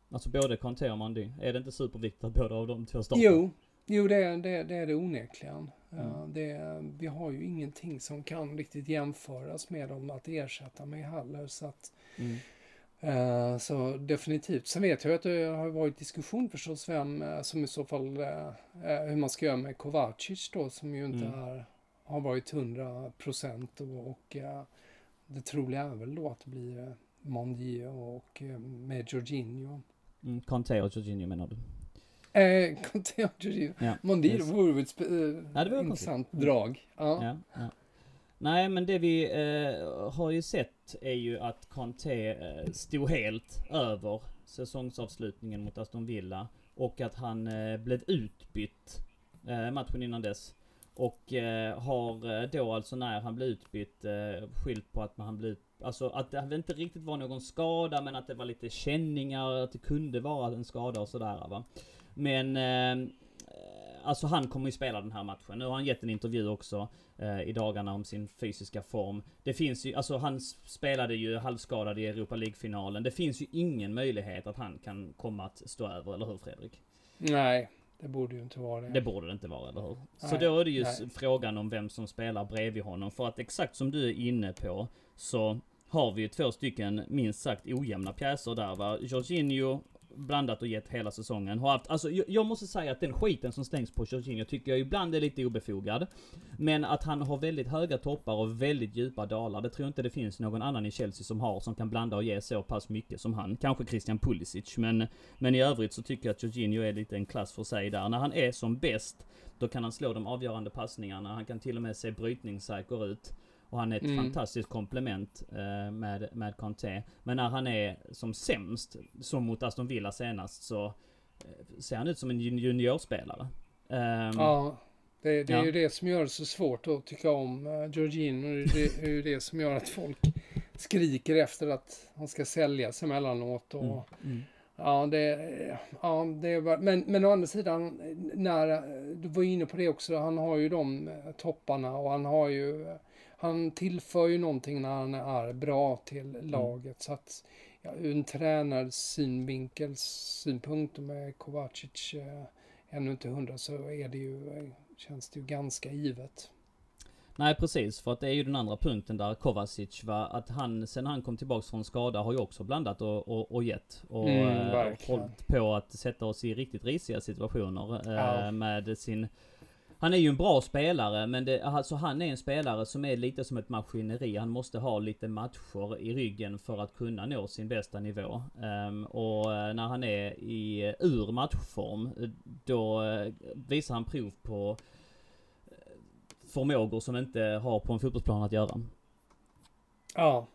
Alltså både Conte och Mandy. Är det inte superviktigt att båda av de två startar? Jo, jo det, är, det, det är det onekligen. Mm. Uh, det, vi har ju ingenting som kan riktigt jämföras med dem att ersätta med heller. Så att, mm. Uh, så definitivt. Sen vet jag att det har varit diskussion förstås vem uh, som i så fall uh, hur man ska göra med Kovacic då som ju inte mm. är har varit 100 procent och, och det troliga är väl då att det blir uh, Mondier och uh, med Jorginho. Mm, Conte och Jorginho menar du? Eh, Conte och Jorginho. Ja, Mondier yes. vore ett uh, ja, det intressant konstigt. drag. Ja. ja, ja. Nej men det vi eh, har ju sett är ju att Conte eh, stod helt över säsongsavslutningen mot Aston Villa. Och att han eh, blev utbytt eh, matchen innan dess. Och eh, har eh, då alltså när han blev utbytt eh, skylt på att han blev Alltså att det inte riktigt var någon skada men att det var lite känningar, att det kunde vara en skada och sådär va. Men eh, Alltså han kommer ju spela den här matchen. Nu har han gett en intervju också eh, i dagarna om sin fysiska form. Det finns ju, alltså han spelade ju halvskadad i Europa League-finalen. Det finns ju ingen möjlighet att han kan komma att stå över, eller hur Fredrik? Nej, det borde ju inte vara det. Det borde det inte vara, eller hur? Nej, så då är det ju nej. frågan om vem som spelar bredvid honom. För att exakt som du är inne på, så har vi ju två stycken minst sagt ojämna pjäser där va. Jorginho blandat och gett hela säsongen. Har haft, alltså jag, jag måste säga att den skiten som stängs på Jorginho tycker jag ibland är lite obefogad. Men att han har väldigt höga toppar och väldigt djupa dalar, det tror jag inte det finns någon annan i Chelsea som har, som kan blanda och ge så pass mycket som han. Kanske Christian Pulisic, men, men i övrigt så tycker jag att Jorginho är lite en klass för sig där. När han är som bäst, då kan han slå de avgörande passningarna, han kan till och med se brytningssäker ut. Och han är ett mm. fantastiskt komplement eh, med, med Conte. Men när han är som sämst, som mot Aston Villa senast, så eh, ser han ut som en juniorspelare. Um, ja, det, det är ja. ju det som gör det så svårt att tycka om uh, Georgino. Det är ju det som gör att folk skriker efter att han ska säljas emellanåt. Och, mm. Mm. Ja, det, ja, det var, men, men å andra sidan, när, du var inne på det också, han har ju de topparna och han har ju han tillför ju någonting när han är bra till mm. laget. Mm. Så att ja, ur en tränarsynvinkel, synpunkt med Kovacic eh, ännu inte hundra så är det ju, känns det ju ganska givet. Nej precis, för att det är ju den andra punkten där Kovacic va, att han sen han kom tillbaks från skada har ju också blandat och, och, och gett. Och mm, hållit på att sätta oss i riktigt risiga situationer. Ja. Eh, med sin han är ju en bra spelare men det, alltså han är en spelare som är lite som ett maskineri. Han måste ha lite matcher i ryggen för att kunna nå sin bästa nivå. Um, och eh, när han är i eh, ur matchform eh, då visar han prov på förmågor som inte har på en fotbollsplan att göra. Ja.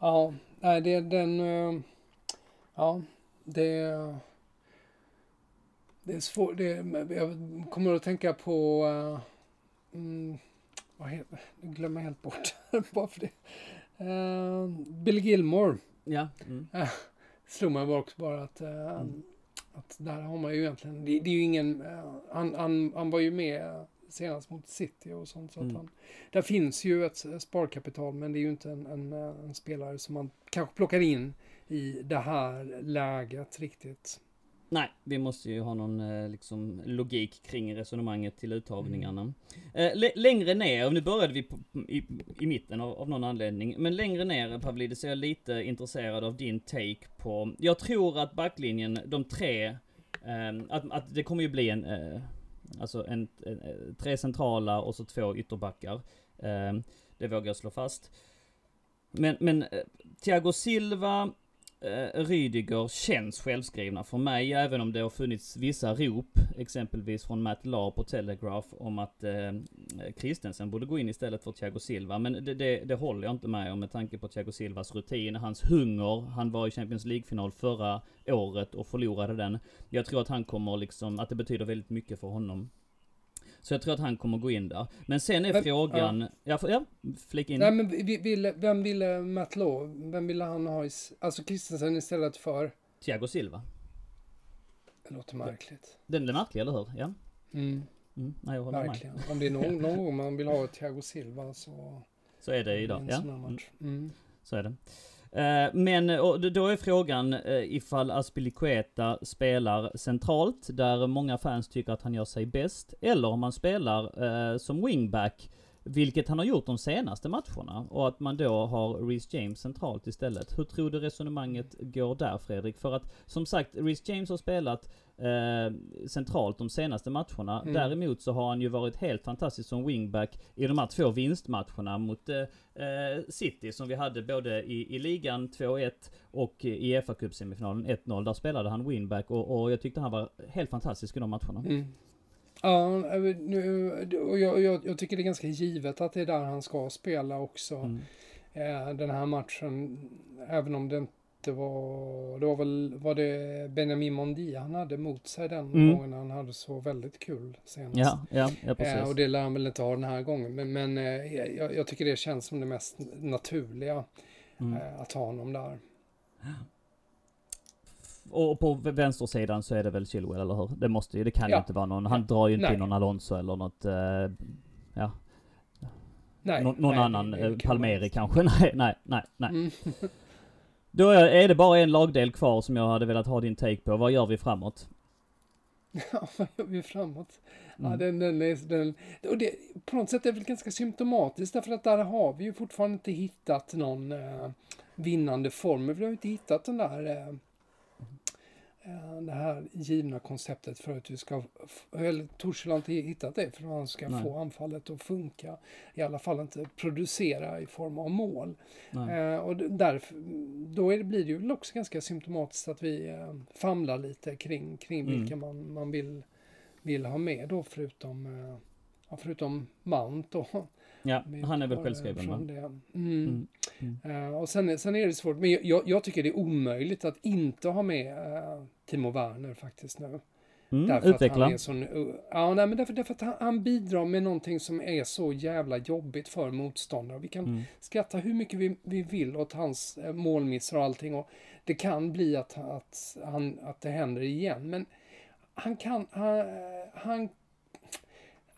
Ja, nej det är den... Ja, det... Det är svårt. Det är, jag kommer att tänka på... Uh, vad heter Jag glömmer helt bort. Bara för det. Uh, Bill Gilmore. Ja. Mm. Uh, slog mig också bara att... Uh, mm. Att där har man ju egentligen... Det, det är ju ingen... Han, han, han var ju med senast mot City och sånt. Så mm. att han, där finns ju ett sparkapital men det är ju inte en, en, en, spelare som man kanske plockar in i det här läget riktigt. Nej, vi måste ju ha någon eh, liksom, logik kring resonemanget till uttagningarna. Mm. Eh, längre ner, nu började vi på, i, i mitten av, av, någon anledning, men längre ner Pavlidis är jag lite intresserad av din take på, jag tror att backlinjen, de tre, eh, att, att det kommer ju bli en, eh, alltså en, tre centrala och så två ytterbackar. Eh, det vågar jag slå fast. Men, men Thiago Silva, eh, Rydiger känns självskrivna för mig, även om det har funnits vissa rop, exempelvis från Matt Lahr på Telegraph, om att eh, Christensen borde gå in istället för Thiago Silva. Men det, det, det håller jag inte med om med tanke på Thiago Silvas rutin, hans hunger. Han var i Champions League-final förra året och förlorade den. Jag tror att han kommer liksom, att det betyder väldigt mycket för honom. Så jag tror att han kommer gå in där. Men sen är men, frågan, ja, ja, ja flika in. Nej men vill, vem ville Matt Law, vem ville han ha i, alltså Kristensen istället för? Thiago Silva. Det låter märkligt. Den är märklig, eller hur? Ja. Mm. Mm, nej, jag håller Verkligen. Med. Om det är någon, någon gång man vill ha Thiago Silva så... Så är det idag, ja. Mm. Mm. Så är det. Eh, men då är frågan eh, ifall Aspilicueta spelar centralt, där många fans tycker att han gör sig bäst, eller om han spelar eh, som wingback, vilket han har gjort de senaste matcherna, och att man då har Reece James centralt istället. Hur tror du resonemanget går där Fredrik? För att, som sagt, Reece James har spelat eh, centralt de senaste matcherna. Mm. Däremot så har han ju varit helt fantastisk som wingback i de här två vinstmatcherna mot eh, eh City som vi hade både i, i ligan 2-1 och i fa Cup semifinalen 1-0. Där spelade han wingback och, och jag tyckte han var helt fantastisk i de matcherna. Mm. Ja, nu, och jag, jag, jag, tycker det är ganska givet att det är där han ska spela också. Mm. Eh, den här matchen, även om det det var, det var väl var det Benjamin Mondi han hade mot sig den mm. gången han hade så väldigt kul senast. Ja, ja, ja precis. Eh, och det lär han väl inte ha den här gången. Men, men eh, jag, jag, tycker det känns som det mest naturliga mm. eh, att ha honom där. Och på vänstersidan så är det väl Chilwell, eller hur? Det måste ju, det kan ja. ju inte vara någon, han drar ju inte nej. in någon Alonso eller något, eh, ja. Nej, Nå någon nej, annan, eh, Palmeri kanske? Nej, nej, nej, nej. Mm. Då är det bara en lagdel kvar som jag hade velat ha din take på. Vad gör vi framåt? Ja, vad gör vi framåt? Mm. Ja, den, den, är, den, och det, på något sätt är det väl ganska symptomatiskt därför att där har vi ju fortfarande inte hittat någon eh, vinnande formel. Vi har inte hittat den där Eh, det här givna konceptet för att du ska, eller Torshäll har inte hittat det för att han ska Nej. få anfallet att funka. I alla fall inte producera i form av mål. Eh, och därför, då det, blir det ju också ganska symptomatiskt att vi eh, famlar lite kring, kring mm. vilka man, man vill, vill ha med då förutom, eh, förutom Mount och Ja, han är väl självskriven va? Mm. Mm. Mm. Uh, och sen, sen är det svårt, men jag, jag, tycker det är omöjligt att inte ha med uh, Timo Werner faktiskt nu. Mm, därför utveckla. Att han är sån, ja, nej, men därför, därför att han, han, bidrar med någonting som är så jävla jobbigt för motståndare. Vi kan mm. skratta hur mycket vi, vi vill åt hans uh, målmissar och allting. Och det kan bli att, att, han, att det händer igen. Men han kan, han, han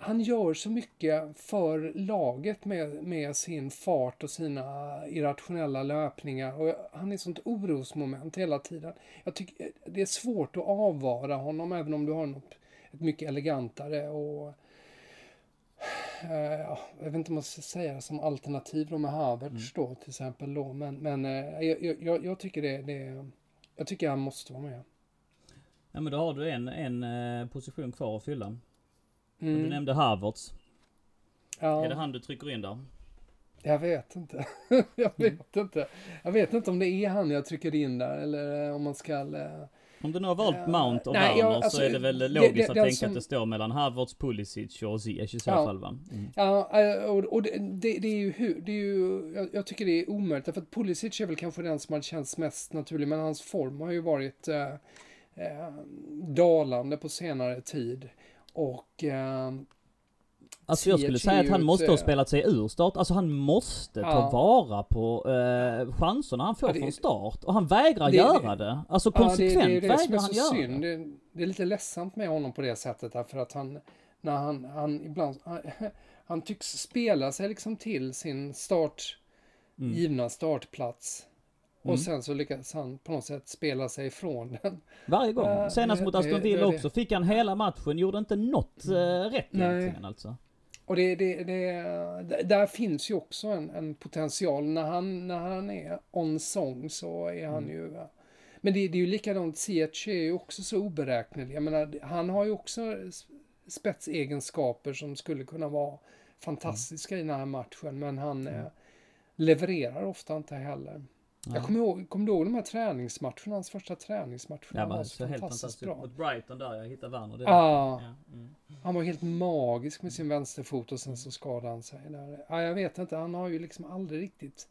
han gör så mycket för laget med, med sin fart och sina irrationella löpningar. Och han är sånt orosmoment hela tiden. Jag tycker det är svårt att avvara honom även om du har något ett mycket elegantare och eh, jag vet inte om man ska säga det som alternativ då med Havertz mm. då till exempel då. Men, men eh, jag, jag, jag, tycker det, det, jag tycker han måste vara med. Ja men då har du en, en eh, position kvar att fylla. Du nämnde Harvards. Ja. Är det han du trycker in där? Jag vet inte. jag vet inte. Jag vet inte om det är han jag trycker in där eller eh, om man ska... eh, Om du nu har valt Mount och Werner så alltså, är det väl det- logiskt det- att den tänka som- att det står mellan Havertz, Pulisic och Ziyech i så Ja. fall va? Mm. Ja, eh, och, och det, det, det är ju hur, det är ju, jag, jag tycker det är omöjligt, därför att Pulisic är väl kanske den som har känts mest naturlig, men hans form har ju varit eh, eh, dalande på senare tid. Och eh, Alltså jag skulle säga att han måste ha spelat sig ur start. Alltså han måste ta Ja. vara på eh, chanserna han får Ja, det- från start. Och han vägrar det- göra det. Alltså ja, det, konsekvent det det vägrar han göra synd. det. Det, det är lite ledsamt med honom på det sättet, därför att han, när han, han ibland, han, han tycks spela sig liksom till sin start, Mm. givna startplats. Mm. Och sen så lyckas han på något sätt spela sig ifrån den. Varje gång. Ja, Senast det- mot Aston Villa också fick han hela matchen, gjorde inte något eh, rätt Nej. egentligen alltså. Och det, det, det, där finns ju också en, en potential. När han, när han är on song så är han Mm. ju... Men det, det är ju likadant, Ziyech är ju också så oberäknelig. Jag menar, han har ju också spetsegenskaper som skulle kunna vara fantastiska i den här matchen, men han Mm. eh, levererar ofta inte heller. Nej. Jag kommer ihåg, kommer du ihåg de här träningsmatcherna, hans första träningsmatcherna? Ja, Han var så helt fantastiskt. bra. Mot Brighton där, jag hittade Werner. Det Ja. ja. Mm. Han var helt magisk med sin vänsterfot och sen så skadade han sig. Där. Ja, jag vet inte, han har ju liksom aldrig riktigt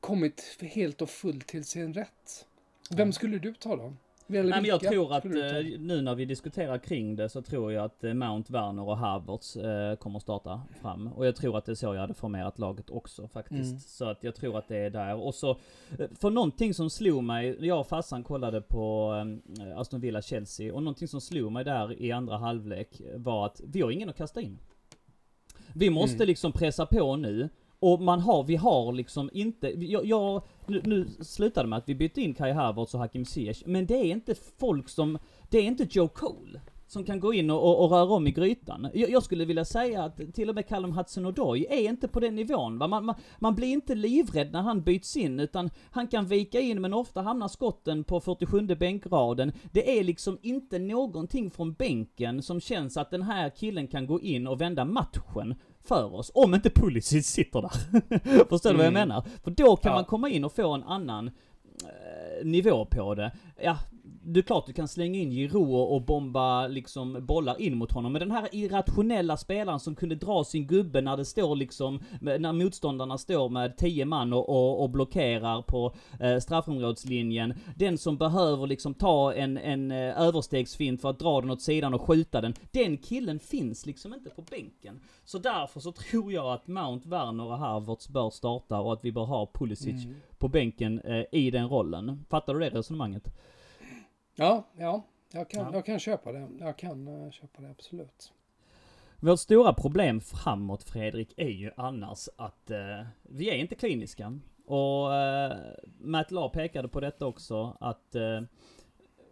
kommit helt och fullt till sin rätt. Vem skulle du ta då? Nej, men jag tror att eh, nu när vi diskuterar kring det så tror jag att eh, Mount, Werner och Havertz eh, kommer starta fram. Och jag tror att det är så jag hade formerat laget också faktiskt. Mm. Så att jag tror att det är där. Och så, för någonting som slog mig, jag och farsan kollade på eh, Aston Villa-Chelsea och någonting som slog mig där i andra halvlek var att vi har ingen att kasta in. Vi måste Mm. liksom pressa på nu. Och man har, vi har liksom inte, jag, jag nu, nu slutade det med att vi bytte in Kai Havertz och Hakim Ziyech, men det är inte folk som, det är inte Joe Cole. Som kan gå in och, och, och röra om i grytan. Jag, jag skulle vilja säga att till och med Callum Hudson-Odoi är inte på den nivån. Va? Man, man, man blir inte livrädd när han byts in, utan han kan vika in, men ofta hamnar skotten på 47 bänkraden. Det är liksom inte någonting från bänken som känns att den här killen kan gå in och vända matchen för oss, om inte Pulisic sitter där. Förstår du vad jag Mm. menar? För då kan Ja. man komma in och få en annan eh, nivå på det. Ja, det är klart du kan slänga in Giroud och bomba liksom bollar in mot honom, men den här irrationella spelaren som kunde dra sin gubbe när det står liksom, när motståndarna står med 10 man och, och, och blockerar på eh, straffområdeslinjen. Den som behöver liksom ta en, en eh, överstegsfint för att dra den åt sidan och skjuta den. Den killen finns liksom inte på bänken. Så därför så tror jag att Mount, Werner och Havertz bör starta och att vi bör ha Pulisic Mm. på bänken eh, i den rollen. Fattar du det resonemanget? Ja, ja, jag kan, Ja. jag kan köpa det. Jag kan eh, köpa det, absolut. Vårt stora problem framåt Fredrik är ju annars att eh, vi är inte kliniska. Och eh, Matt Lahr pekade på detta också att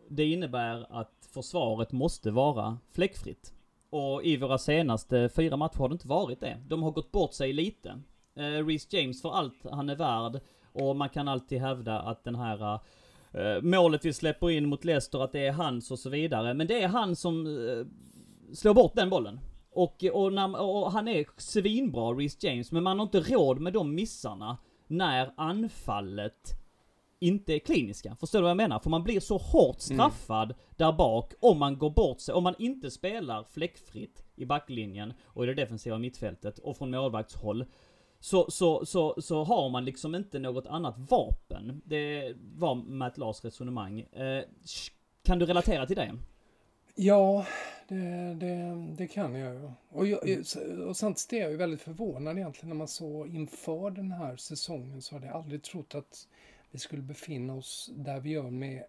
det innebär att försvaret måste vara fläckfritt. Och i våra senaste fyra matcher har det inte varit det. De har gått bort sig lite. Eh, Reece James för allt han är värd. Och man kan alltid hävda att den här målet vi släpper in mot Leicester, att det är hans och så vidare. Men det är han som eh, slår bort den bollen. Och, och, när, och han är svinbra, Reece James, men man har inte råd med de missarna när anfallet inte är kliniska. Förstår du vad jag menar? För man blir så hårt straffad där bak om man går bort sig, om man inte spelar fläckfritt i backlinjen och i det defensiva mittfältet och från målvaktshåll. Så, så, så, så har man liksom inte något annat vapen. Det var Matt Lars resonemang. Eh, kan du relatera till det? Ja, det, det, det kan jag ju. Och, jag, och samtidigt är jag ju väldigt förvånad egentligen när man så inför den här säsongen så hade jag aldrig trott att vi skulle befinna oss där vi gör med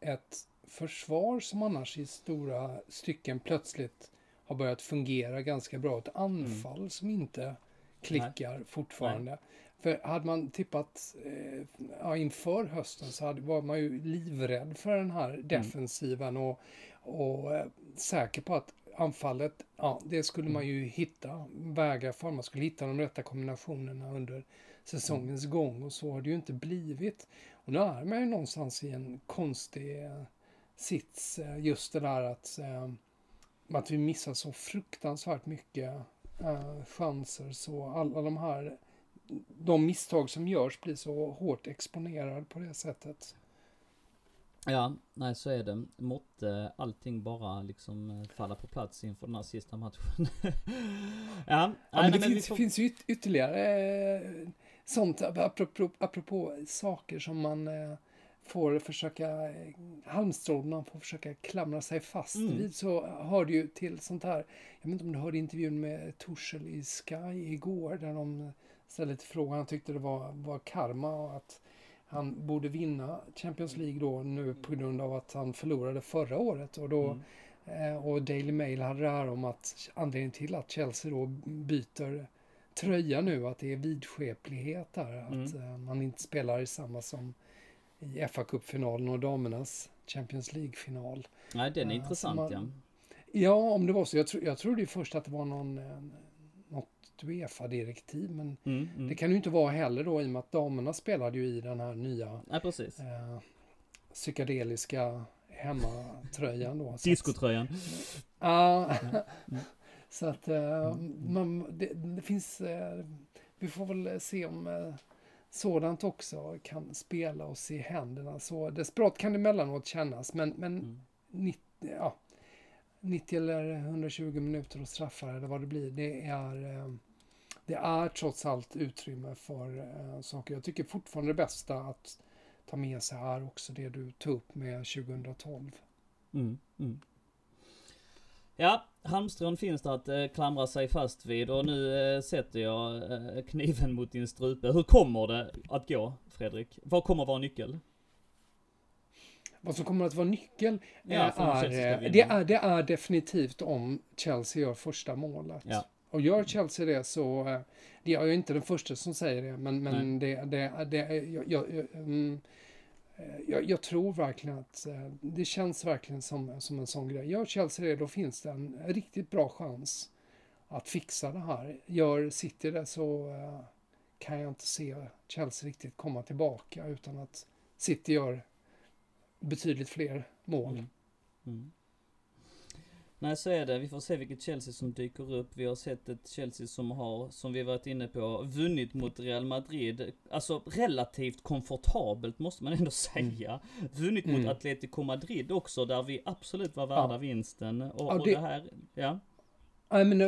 ett försvar som annars i stora stycken plötsligt har börjat fungera ganska bra. Ett anfall som inte klickar fortfarande. För hade man tippat eh, ja, inför hösten så hade, var man ju livrädd för den här defensiven och, och eh, säker på att anfallet, ja, det skulle man ju hitta vägar för. Man skulle hitta de rätta kombinationerna under säsongens gång och så har det ju inte blivit. Och nu är man ju någonstans i en konstig eh, sits, eh, just det där att eh, att vi missar så fruktansvärt mycket uh, chanser. Så alla de här, de misstag som görs blir så hårt exponerade på det sättet. Ja, nej så är det. Måtte allting bara liksom eh, falla på plats inför den här sista matchen. ja, ja nej, men det men finns, får... finns ju ytterligare eh, sånt apropå, apropå saker som man eh, får försöka, halmstrån man får försöka klamra sig fast mm. vid så hör det ju till sånt här, jag vet inte om du hörde intervjun med Torshäll i Sky igår där de ställde till frågan, han tyckte det var, var karma och att han borde vinna Champions League då nu på grund av att han förlorade förra året och då mm. eh, och Daily Mail hade det här om att anledningen till att Chelsea då byter tröja nu, att det är vidskeplighet där, mm. att eh, man inte spelar i samma som i fa Cup-finalen och damernas Champions League-final. Nej, den är uh, intressant man, ja. Ja, om det var så. Jag, tro, jag trodde ju först att det var någon, eh, något Uefa-direktiv, men mm, mm. det kan ju inte vara heller då i och med att damerna spelade ju i den här nya ja, precis. Eh, psykedeliska hemmatröjan då. Diskotröjan. Ja. Mm. så att eh, man, det, det finns, eh, vi får väl se om eh, sådant också kan spela oss i händerna. Så desperat kan det emellanåt kännas, men, men mm. 90, ja, 90 eller 120 minuter och straffar eller vad det blir, det är, eh, det är trots allt utrymme för äh, saker. Jag tycker fortfarande det bästa att ta med sig här också det du tog upp med 2012. Mm, mm. Ja, halmstrån finns det att eh, klamra sig fast vid och nu eh, sätter jag eh, kniven mot din strupe. Hur kommer det att gå, Fredrik? Vad kommer vara nyckel? Vad som kommer att vara nyckel ja, är, eh, det är, det är definitivt om Chelsea gör första målet. Ja. Och gör Chelsea det så, eh, det är jag inte den första som säger det, men, men det, det, det, jag, jag, jag, mm, Eh, jag, jag, tror verkligen att eh, det känns verkligen som, som en sån grej. Gör Chelsea det, då finns det en riktigt bra chans att fixa det här. Gör City det så eh, kan jag inte se Chelsea riktigt komma tillbaka utan att City gör betydligt fler mål. Mm. Mm. Nej, så är det. Vi får se vilket Chelsea som dyker upp. Vi har sett ett Chelsea som har, som vi varit inne på, vunnit mot Real Madrid. Alltså relativt komfortabelt måste man ändå säga. Mm. Vunnit mm. mot Atletico Madrid också, där vi absolut var värda ja. vinsten. Och, ja, det... och det här, ja. Ja, men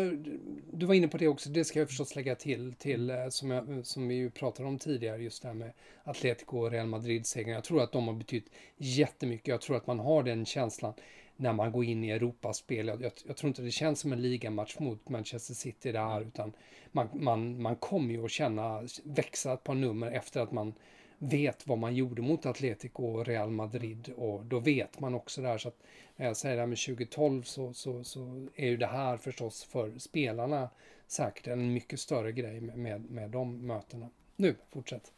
du var inne på det också, det ska jag förstås lägga till, till eh, som, jag, som vi ju pratade om tidigare, just det här med Atletico och Real Madrid-segern. Jag tror att de har betytt jättemycket. Jag tror att man har den känslan när man går in i Europaspel. Jag, jag, jag tror inte det känns som en ligamatch mot Manchester City där, utan man, man, man kommer ju att känna, växa ett par nummer efter att man vet vad man gjorde mot Atletico och Real Madrid och då vet man också där så att när jag säger det här med 2012 så, så, så är ju det här förstås för spelarna säkert en mycket större grej med, med, med de mötena. Nu, fortsätt.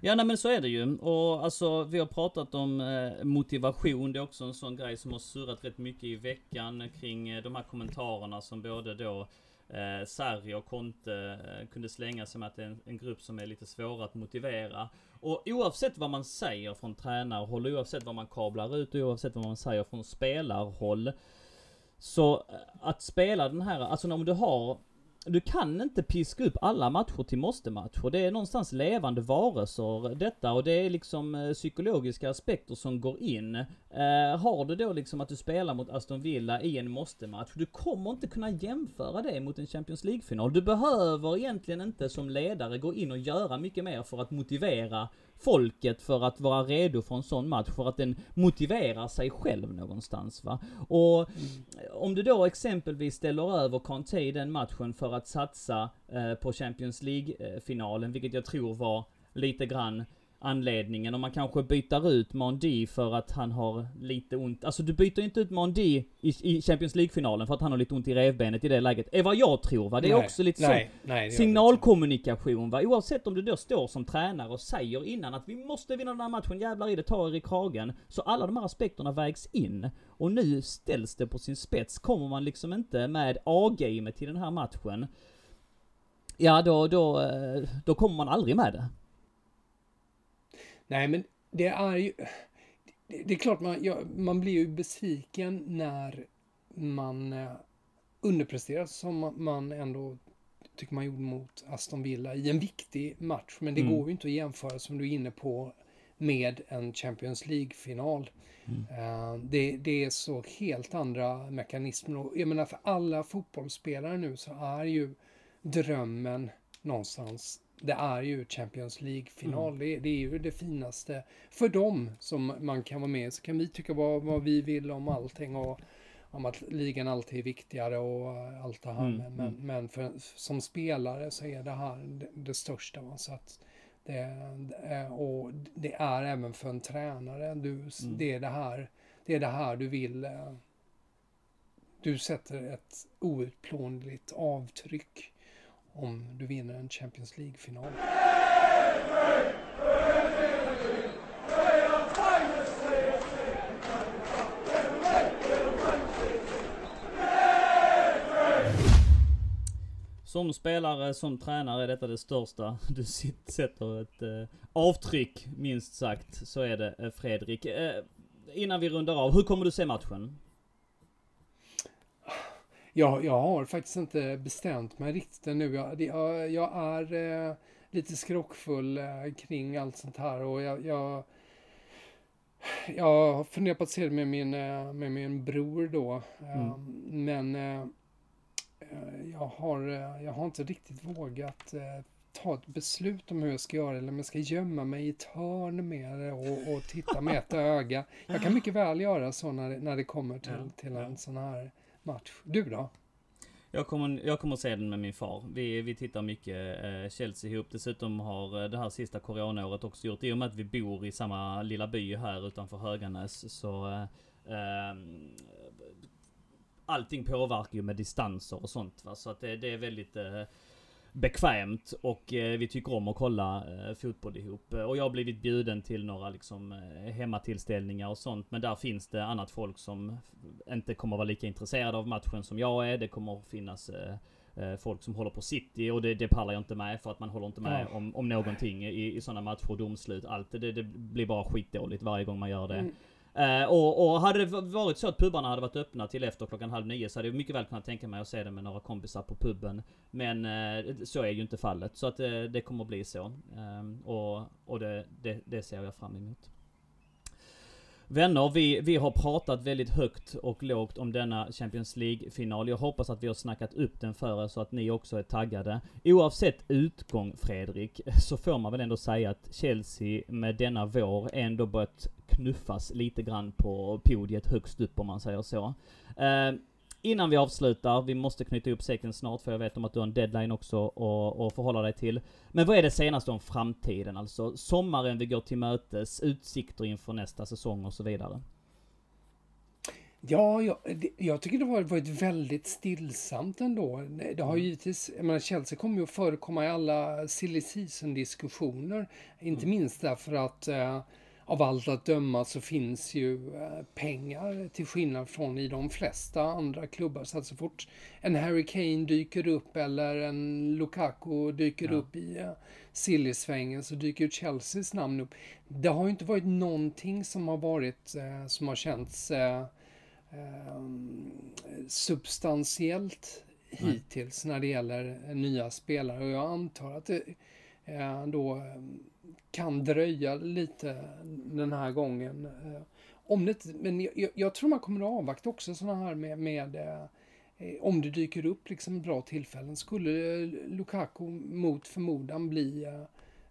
Ja nej, men så är det ju. Och alltså vi har pratat om eh, motivation. Det är också en sån grej som har surrat rätt mycket i veckan kring eh, de här kommentarerna som både då eh, Sarri och Conte eh, kunde slänga sig med att det är en, en, grupp som är lite svåra att motivera. Och oavsett vad man säger från tränarhåll, oavsett vad man kablar ut och oavsett vad man säger från spelarhåll. Så eh, att spela den här, alltså om du har du kan inte piska upp alla matcher till måste-matcher. Det är någonstans levande varelser detta och det är liksom eh, psykologiska aspekter som går in. Eh, har du då liksom att du spelar mot Aston Villa i en måste-match, du kommer inte kunna jämföra det mot en Champions League-final. Du behöver egentligen inte som ledare gå in och göra mycket mer för att motivera folket för att vara redo för en sån match, för att den motiverar sig själv någonstans va. Och mm. om du då exempelvis ställer över Conte i den matchen för att satsa eh, på Champions League-finalen, vilket jag tror var lite grann anledningen. Om man kanske byter ut Mondi för att han har lite ont. Alltså du byter inte ut Mondi i, i Champions League-finalen för att han har lite ont i revbenet i det läget. är vad jag tror va. Det är nej, också lite nej, så nej, signalkommunikation va. Oavsett om du då står som tränare och säger innan att vi måste vinna den här matchen, jävlar i det, tar er i kragen. Så alla de här aspekterna vägs in. Och nu ställs det på sin spets. Kommer man liksom inte med A-gamet till den här matchen. Ja då, då, eh, då kommer man aldrig med det. Nej, men det är ju... Det är klart, man, ja, man blir ju besviken när man eh, underpresterat som man ändå tycker man gjorde mot Aston Villa i en viktig match. Men det Mm. går ju inte att jämföra som du är inne på med en Champions League-final. Mm. Eh, det, det är så helt andra mekanismer. Och jag menar för alla fotbollsspelare nu så är ju drömmen någonstans, det är ju Champions League-final. Mm. Det, det är ju det finaste för dem som man kan vara med. Så kan vi tycka vad, vad vi vill om allting och om att ligan alltid är viktigare och allt det här. Mm, men men, mm. men för, som spelare så är det här det, det största. Va? Så att det, det- och det är även för en tränare. Du, Mm. det, är det, här, det är det här du vill. eh, Du sätter ett outplånligt avtryck om du vinner en Champions League-final. Som spelare, som tränare är detta det största. Du sätter ett eh, avtryck, minst sagt. Så är det eh, Fredrik. Eh, innan vi rundar av, hur kommer du se matchen? Jag, jag har faktiskt inte bestämt mig riktigt ännu. Jag, jag, jag är eh, lite skrockfull eh, kring allt sånt här och jag, jag, jag har funderat på att se det med min, eh, med min bror då. Mm. Men eh, eh, jag, har, jag har inte riktigt vågat ta ett beslut om hur jag ska göra eller om jag ska gömma mig i ett hörn det och, och titta med ett öga. Jag kan mycket väl göra så när, det- när det kommer till, till en sån här match. Du då? Jag kommer, jag kommer se den med min far. Vi, vi tittar mycket eh, Chelsea ihop. Dessutom har eh, det här sista coronaåret också gjort, i och med att vi bor i samma lilla by här utanför Höganäs, så eh, eh, allting påverkar ju med distanser och sånt va. Så att det, det är väldigt eh, bekvämt och eh, vi tycker om att kolla eh, fotboll ihop. Och jag har blivit bjuden till några liksom eh, hemmatillställningar och sånt. Men där finns det annat folk som inte kommer vara lika intresserade av matchen som jag är. Det kommer att finnas eh, folk som håller på City och det, det pallar jag inte med för att man håller inte med Ja. om, om någonting i, i sådana matcher och domslut. Allt det, det blir bara skitdåligt varje gång man gör det. Mm. Eh, och, och hade det varit så att pubarna hade varit öppna till efter klockan halv nio så hade jag mycket väl kunnat tänka mig att se det med några kompisar på puben. Men eh, så är ju inte fallet. Så att eh, det kommer att bli så. Ehm, och och det, det, det ser jag fram emot. Vänner, vi, vi har pratat väldigt högt och lågt om denna Champions League-final. Jag hoppas att vi har snackat upp den för er så att ni också är taggade. Oavsett utgång, Fredrik, så får man väl ändå säga att Chelsea med denna vår ändå börjat knuffas lite grann på podiet högst upp om man säger så. Eh, innan vi avslutar, vi måste knyta upp säcken snart för jag vet om att du har en deadline också att att förhålla dig till. Men vad är det senaste om framtiden? Alltså sommaren vi går till mötes, utsikter inför nästa säsong och så vidare. Ja, jag, jag tycker det har varit väldigt stillsamt ändå. Det har ju givetvis, jag menar Chelsea kommer ju att förekomma i alla silly season-diskussioner. Inte minst därför att eh, av allt att döma så finns ju eh, pengar till skillnad från i de flesta andra klubbar. Så att så fort en Harry Kane dyker upp eller en Lukaku dyker Ja. upp i eh, silly-svängen så dyker ju Chelseas namn upp. Det har ju inte varit någonting som har varit, eh, som har känts eh, ehm, substantiellt Nej. hittills när det gäller eh, nya spelare. Och jag antar att det eh, då eh, kan dröja lite den här gången. Eh, Om det, men jag- jag, tror man kommer att avvakta också sådana här med, med eh, eh, om det dyker upp liksom bra tillfällen. Skulle Lukaku mot förmodan bli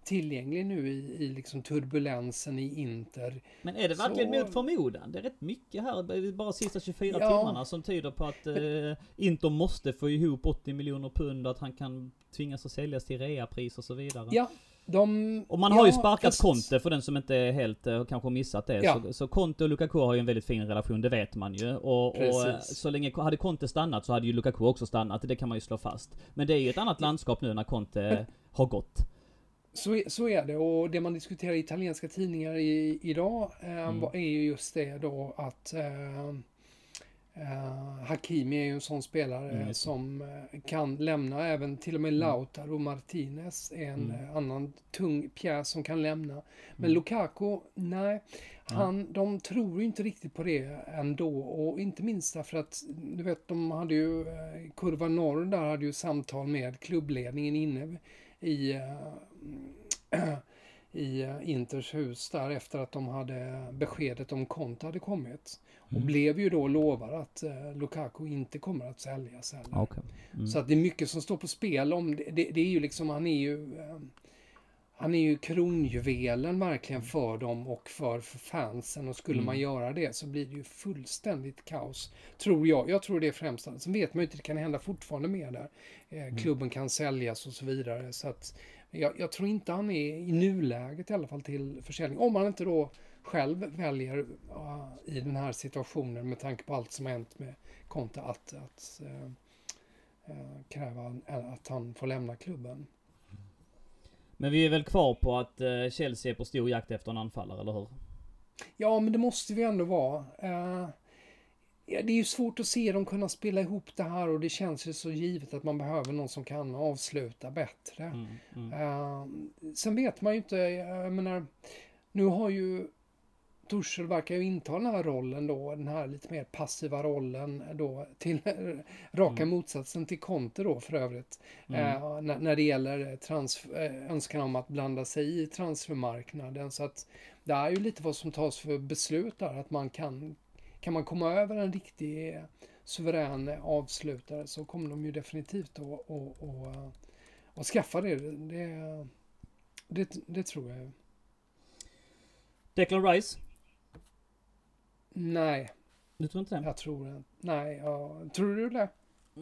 tillgänglig nu i, i liksom turbulensen i Inter. Men är det verkligen Så- mot förmodan? Det är rätt mycket här, bara sista 24 Ja. timmarna som tyder på att eh, Inter måste få ihop 80 miljoner pund, att han kan tvingas att säljas till reapris och så vidare. Ja, de... Och man har ju sparkat fast- Conte för den som inte helt, eh, kanske missat det. Ja. Så, så Conte och Lukaku har ju en väldigt fin relation, det vet man ju. Och, och så länge, hade Conte stannat så hade ju Lukaku också stannat, det kan man ju slå fast. Men det är ju ett annat landskap nu när Conte har gått. Så, så är det och det man diskuterar i italienska tidningar i, idag eh, Mm. är ju just det då att eh, Uh, Hakimi är ju en sån spelare Mm, som eh, kan lämna även till och med Lautaro Martinez är en Mm. eh, annan tung pjäs som kan lämna. Men Mm. Lukaku, nej. Han, De tror ju inte riktigt på det ändå och inte minst därför att du vet de hade ju eh, Kurva Norr där hade ju samtal med klubbledningen inne i eh, i eh, Inters hus där efter att de hade beskedet om Conte hade kommit. Och Mm. blev ju då lovade att eh, Lukaku inte kommer att säljas heller. Okej. Mm. Så att det är mycket som står på spel om det. Det, det är ju liksom, han är ju eh, han är ju kronjuvelen verkligen för dem och för, för fansen och skulle Mm. man göra det så blir det ju fullständigt kaos. Tror jag. Jag tror det är främst. Sen vet man ju inte, det kan hända fortfarande mer där. Eh, klubben kan säljas och så vidare. Så att jag, jag tror inte han är i nuläget i alla fall till försäljning. Om han inte då själv väljer uh, i den här situationen med tanke på allt som har hänt med Conte att, att eh, eh, kräva eh, att han får lämna klubben. Men vi är väl kvar på att Chelsea är på stor jakt efter en anfallare, eller hur? Ja, men det måste vi ändå vara. Ja, det är ju svårt att se dem kunna spela ihop det här och det känns ju så givet att man behöver någon som kan avsluta bättre. Mm. Mm. Eh, sen vet man ju inte, jag menar, nu har ju Tuchel verkar ju inta den här rollen då, den här lite mer passiva rollen då, till raka Mm. motsatsen till Conte då för övrigt. Mm. Eh, när, när det gäller trans, eh, önskan om att blanda sig i transfermarknaden. Så att det är ju lite vad som tas för beslut där, att man kan, kan man komma över en riktig eh, suverän avslutare så kommer de ju definitivt att och, och, och skaffa det. Det, det. det tror jag. Declan Rice? Nej, Du tror inte det? jag tror det. Nej, ja, tror du det?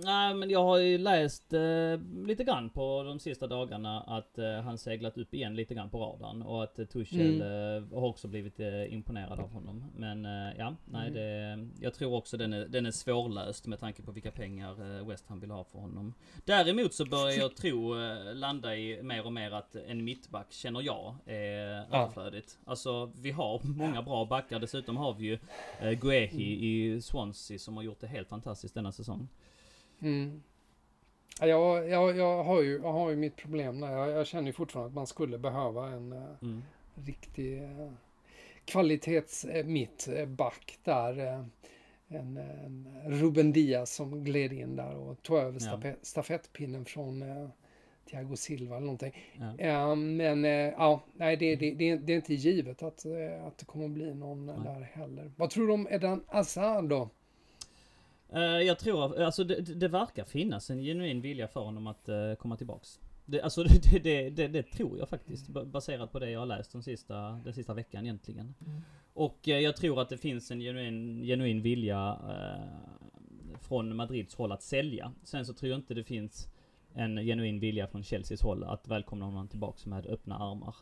Nej, men jag har ju läst eh, lite grann på de sista dagarna att eh, han seglat upp igen lite grann på radarn. Och att eh, Tuchel Mm. eh, har också blivit eh, imponerad av honom. Men eh, ja, nej Mm. det... Jag tror också den är, den är svårlöst med tanke på vilka pengar West Ham vill ha för honom. Däremot så börjar jag tro landa i mer och mer att en mittback känner jag är Ja. överflödigt. Alltså vi har många bra backar. Dessutom har vi ju eh, Guehi i Swansea som har gjort det helt fantastiskt denna säsong. Mm. Ja, Jag, jag, jag, har ju, jag har ju mitt problem där. Jag, jag känner ju fortfarande att man skulle behöva en eh, Mm. riktig eh, kvalitets eh, mittback där. eh, En, en Ruben Diaz som gled in där och tog över Ja. stafe- stafettpinnen från eh, Thiago Silva eller någonting. Ja. Eh, men eh, ja, nej, det, det, det, det är inte givet att, eh, att det kommer bli någon Nej. där heller. Vad tror du om Edan Azar då? Eh, jag tror, alltså det, det verkar finnas en genuin vilja för honom att eh, komma tillbaks. Det, alltså det, det, det, det tror jag faktiskt, ba- baserat på det jag har läst den sista, den sista veckan egentligen. Och eh, jag tror att det finns en genuin, genuin vilja eh, från Madrids håll att sälja. Sen så tror jag inte det finns en genuin vilja från Chelseas håll att välkomna honom tillbaks med öppna armar.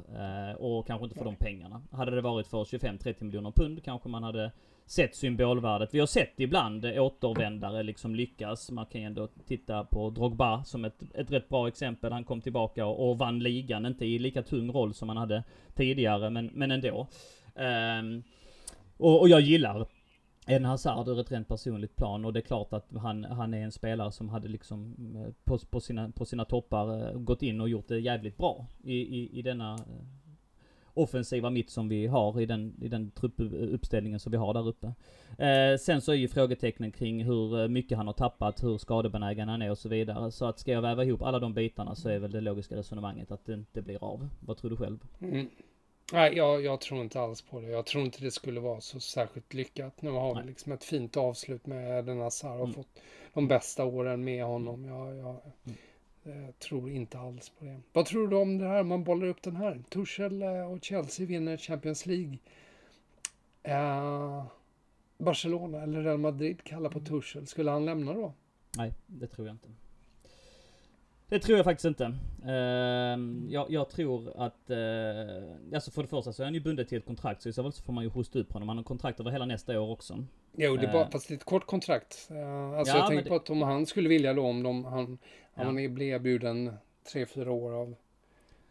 Eh, och kanske inte för de pengarna. Hade det varit för 25-30 miljoner pund kanske man hade sett symbolvärdet. Vi har sett ibland återvändare liksom lyckas. Man kan ju ändå titta på Drogba som ett, ett rätt bra exempel. Han kom tillbaka och, och vann ligan. Inte i lika tung roll som han hade tidigare, men, men ändå. Um, och, och jag gillar en Hazard ur ett rent personligt plan och det är klart att han, han är en spelare som hade liksom eh, på, på, sina, på sina toppar eh, gått in och gjort det jävligt bra i, i, i denna eh, offensiva mitt som vi har i den, i den truppuppställningen som vi har där uppe. Eh, sen så är ju frågetecknen kring hur eh, mycket han har tappat, hur skadebenägen han är och så vidare. Så att ska jag väva ihop alla de bitarna så är väl det logiska resonemanget att det inte blir av. Vad tror du själv? Mm. Nej, jag, jag tror inte alls på det. Jag tror inte det skulle vara så särskilt lyckat. Nu har Nej. vi liksom ett fint avslut med den Hazard och Mm. fått de bästa åren med honom. Jag, jag Mm. Eh, tror inte alls på det. Vad tror du om det här? Man bollar upp den här. Tuchel eh, och Chelsea vinner Champions League. Eh, Barcelona eller Real Madrid kallar på Tuchel. Skulle han lämna då? Nej, det tror jag inte. Det tror jag faktiskt inte. Ehm, jag, jag tror att, uh, alltså för det första så är han ju bunden till ett kontrakt, så i så fall så får man ju hosta upp honom. Han har kontrakt över hela nästa år också. Jo, det är bara, Eh. fast det är ett kort kontrakt. Eh, alltså Ja, jag tänker det- på att om han skulle vilja då, om de, han, Ja. han blir erbjuden tre, fyra år av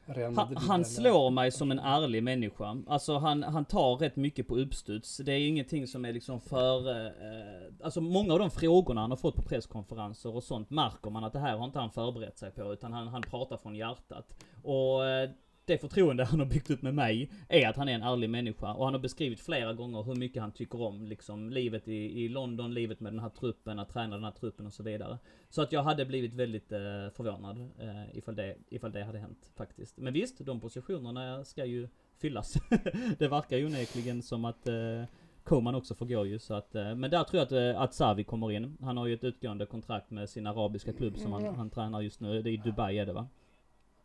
han, han slår mig som en ärlig människa. Alltså han, han tar rätt mycket på uppstuds. Det är ingenting som är liksom för... Eh, alltså många av de frågorna han har fått på presskonferenser och sånt märker man att det här har inte han förberett sig på. Utan han, han pratar från hjärtat. Och eh, det förtroende han har byggt upp med mig är att han är en ärlig människa. Och han har beskrivit flera gånger hur mycket han tycker om liksom livet i, i London, livet med den här truppen, att träna den här truppen och så vidare. Så att jag hade blivit väldigt eh, förvånad eh, ifall, det, ifall det hade hänt faktiskt. Men visst, de positionerna ska ju fyllas. det verkar ju onekligen som att eh, Koman också gå ju så att, eh, men där tror jag att, eh, att Savi kommer in. Han har ju ett utgående kontrakt med sin arabiska klubb som han, han tränar just nu. Det är i Dubai är det va?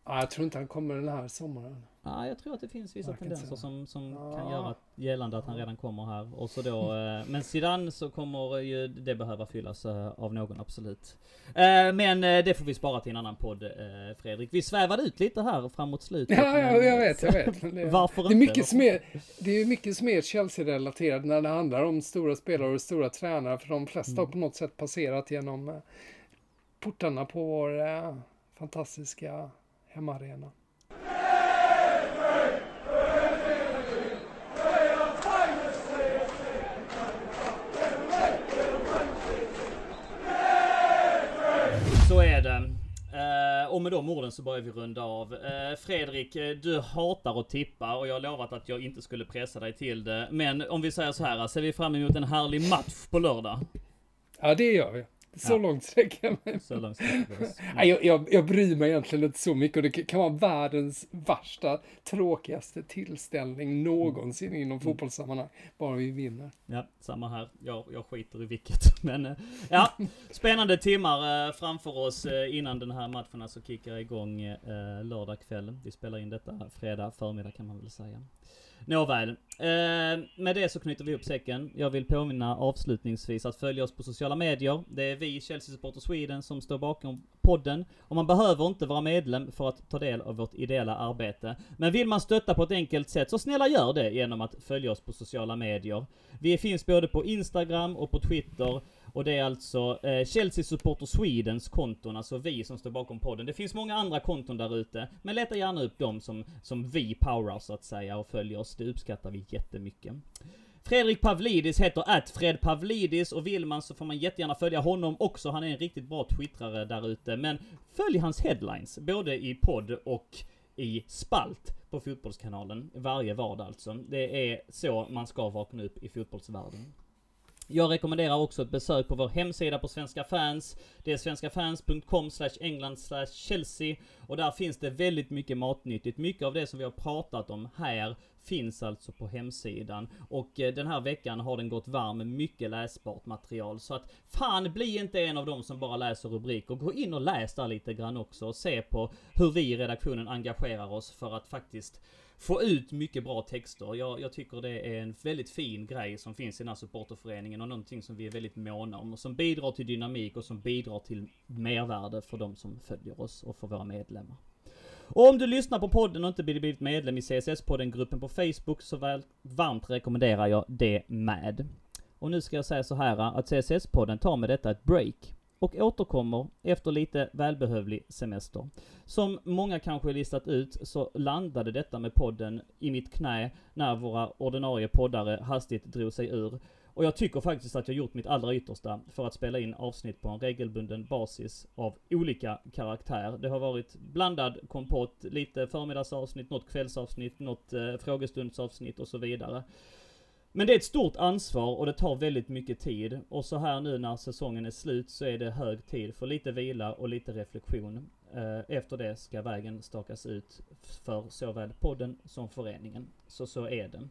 Ja, jag tror inte han kommer den här sommaren. Ja, jag tror att det finns vissa tendenser som, som ja. kan göra gällande att han redan kommer här. Och så då, eh, men sedan så kommer ju det behöva fyllas eh, av någon, absolut. Eh, men det får vi spara till en annan podd, Fredrik. Vi svävade ut lite här framåt slutet. Ja, ja jag vet, jag vet. Det, Varför det är inte? Mycket mer, det är mycket mer Chelsea-relaterat när det handlar om stora spelare och stora tränare. För de flesta mm. har på något sätt passerat genom portarna på vår fantastiska hemmaarena. Så är det. Uh, och med de orden så börjar vi runda av. Uh, Fredrik, eh, du hatar att tippa och jag har lovat att jag inte skulle pressa dig till det. Men om vi säger så här, ser vi fram emot en härlig match på lördag? Ja, det gör vi. Så ja. långt sträcker jag mig. Så långt Nej, jag, jag, jag bryr mig egentligen inte så mycket och det kan vara världens värsta, tråkigaste tillställning någonsin inom mm. fotbollssammanhang. Bara vi vinner. Ja, samma här. Jag, jag skiter i vilket. Men eh, ja, spännande timmar eh, framför oss eh, innan den här matchen alltså kickar igång lördag kväll. Vi spelar in detta fredag förmiddag kan man väl säga. Nåväl. Eh, med det så knyter vi upp säcken. Jag vill påminna avslutningsvis att följa oss på sociala medier. Det är vi, Chelsea Supporter Sweden, som står bakom podden. Och man behöver inte vara medlem för att ta del av vårt ideella arbete. Men vill man stötta på ett enkelt sätt, så snälla gör det genom att följa oss på sociala medier. Vi finns både på Instagram och på Twitter. Och det är alltså eh, Chelsea Supporter Swedens konton, alltså vi som står bakom podden. Det finns många andra konton där ute, men leta gärna upp dem som, som vi powerar så att säga och följer oss. Det uppskattar vi jättemycket. Fredrik Pavlidis heter att Fred Pavlidis och vill man så får man jättegärna följa honom också. Han är en riktigt bra twittrare där ute. Men följ hans headlines, både i podd och i spalt på Fotbollskanalen. Varje vardag alltså. Det är så man ska vakna upp i fotbollsvärlden. Jag rekommenderar också ett besök på vår hemsida på Svenska fans. Det är svenskafans.com england Chelsea. Och där finns det väldigt mycket matnyttigt. Mycket av det som vi har pratat om här finns alltså på hemsidan. Och eh, den här veckan har den gått varm med mycket läsbart material. Så att fan, bli inte en av dem som bara läser rubriker. Gå in och läs där lite grann också och se på hur vi i redaktionen engagerar oss för att faktiskt få ut mycket bra texter. Jag, jag, tycker det är en väldigt fin grej som finns i den här supporterföreningen och någonting som vi är väldigt måna om och som bidrar till dynamik och som bidrar till mervärde för de som följer oss och för våra medlemmar. Och om du lyssnar på podden och inte blivit medlem i CSS-podden-gruppen på Facebook så väl, varmt rekommenderar jag det med. Och nu ska jag säga så här att CSS-podden tar med detta ett break och återkommer efter lite välbehövlig semester. Som många kanske listat ut så landade detta med podden i mitt knä när våra ordinarie poddare hastigt drog sig ur. Och jag tycker faktiskt att jag gjort mitt allra yttersta för att spela in avsnitt på en regelbunden basis av olika karaktär. Det har varit blandad kompott, lite förmiddagsavsnitt, något kvällsavsnitt, något eh, frågestundsavsnitt och så vidare. Men det är ett stort ansvar och det tar väldigt mycket tid. Och så här nu när säsongen är slut så är det hög tid för lite vila och lite reflektion. Eh, efter det ska vägen stakas ut för såväl podden som föreningen. Så så är det.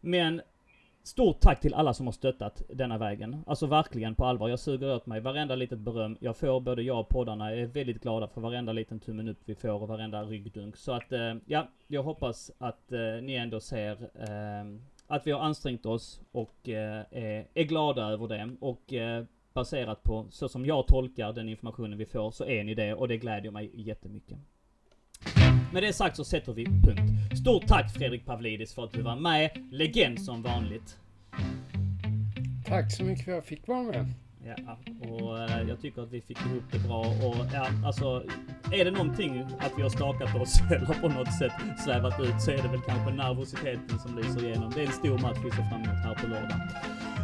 Men Stort tack till alla som har stöttat denna vägen. Alltså verkligen på allvar. Jag suger åt mig varenda litet beröm jag får. Både jag och poddarna är väldigt glada för varenda liten tummen upp vi får och varenda ryggdunk. Så att, eh, ja, jag hoppas att eh, ni ändå ser eh, att vi har ansträngt oss och eh, eh, är glada över det. Och eh, baserat på så som jag tolkar den informationen vi får så är ni det och det glädjer mig jättemycket. Med det sagt så sätter vi punkt. Stort tack Fredrik Pavlidis för att du var med. Legend som vanligt. Tack så mycket för att jag fick vara med. Ja, och eh, jag tycker att vi fick ihop det bra och ja, alltså är det någonting att vi har stakat oss eller på något sätt svävat ut så är det väl kanske nervositeten som lyser igenom. Det är en stor match vi ser fram emot här på lördag.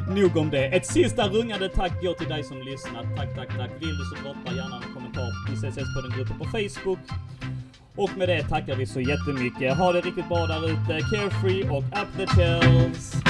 Nog om det. Ett sista rungande tack går till dig som lyssnat. Tack, tack, tack. Vill du så droppa gärna en kommentar i CSS på den gruppen på Facebook. Och med det tackar vi så jättemycket. Ha det riktigt bra där ute. Carefree och up the tells.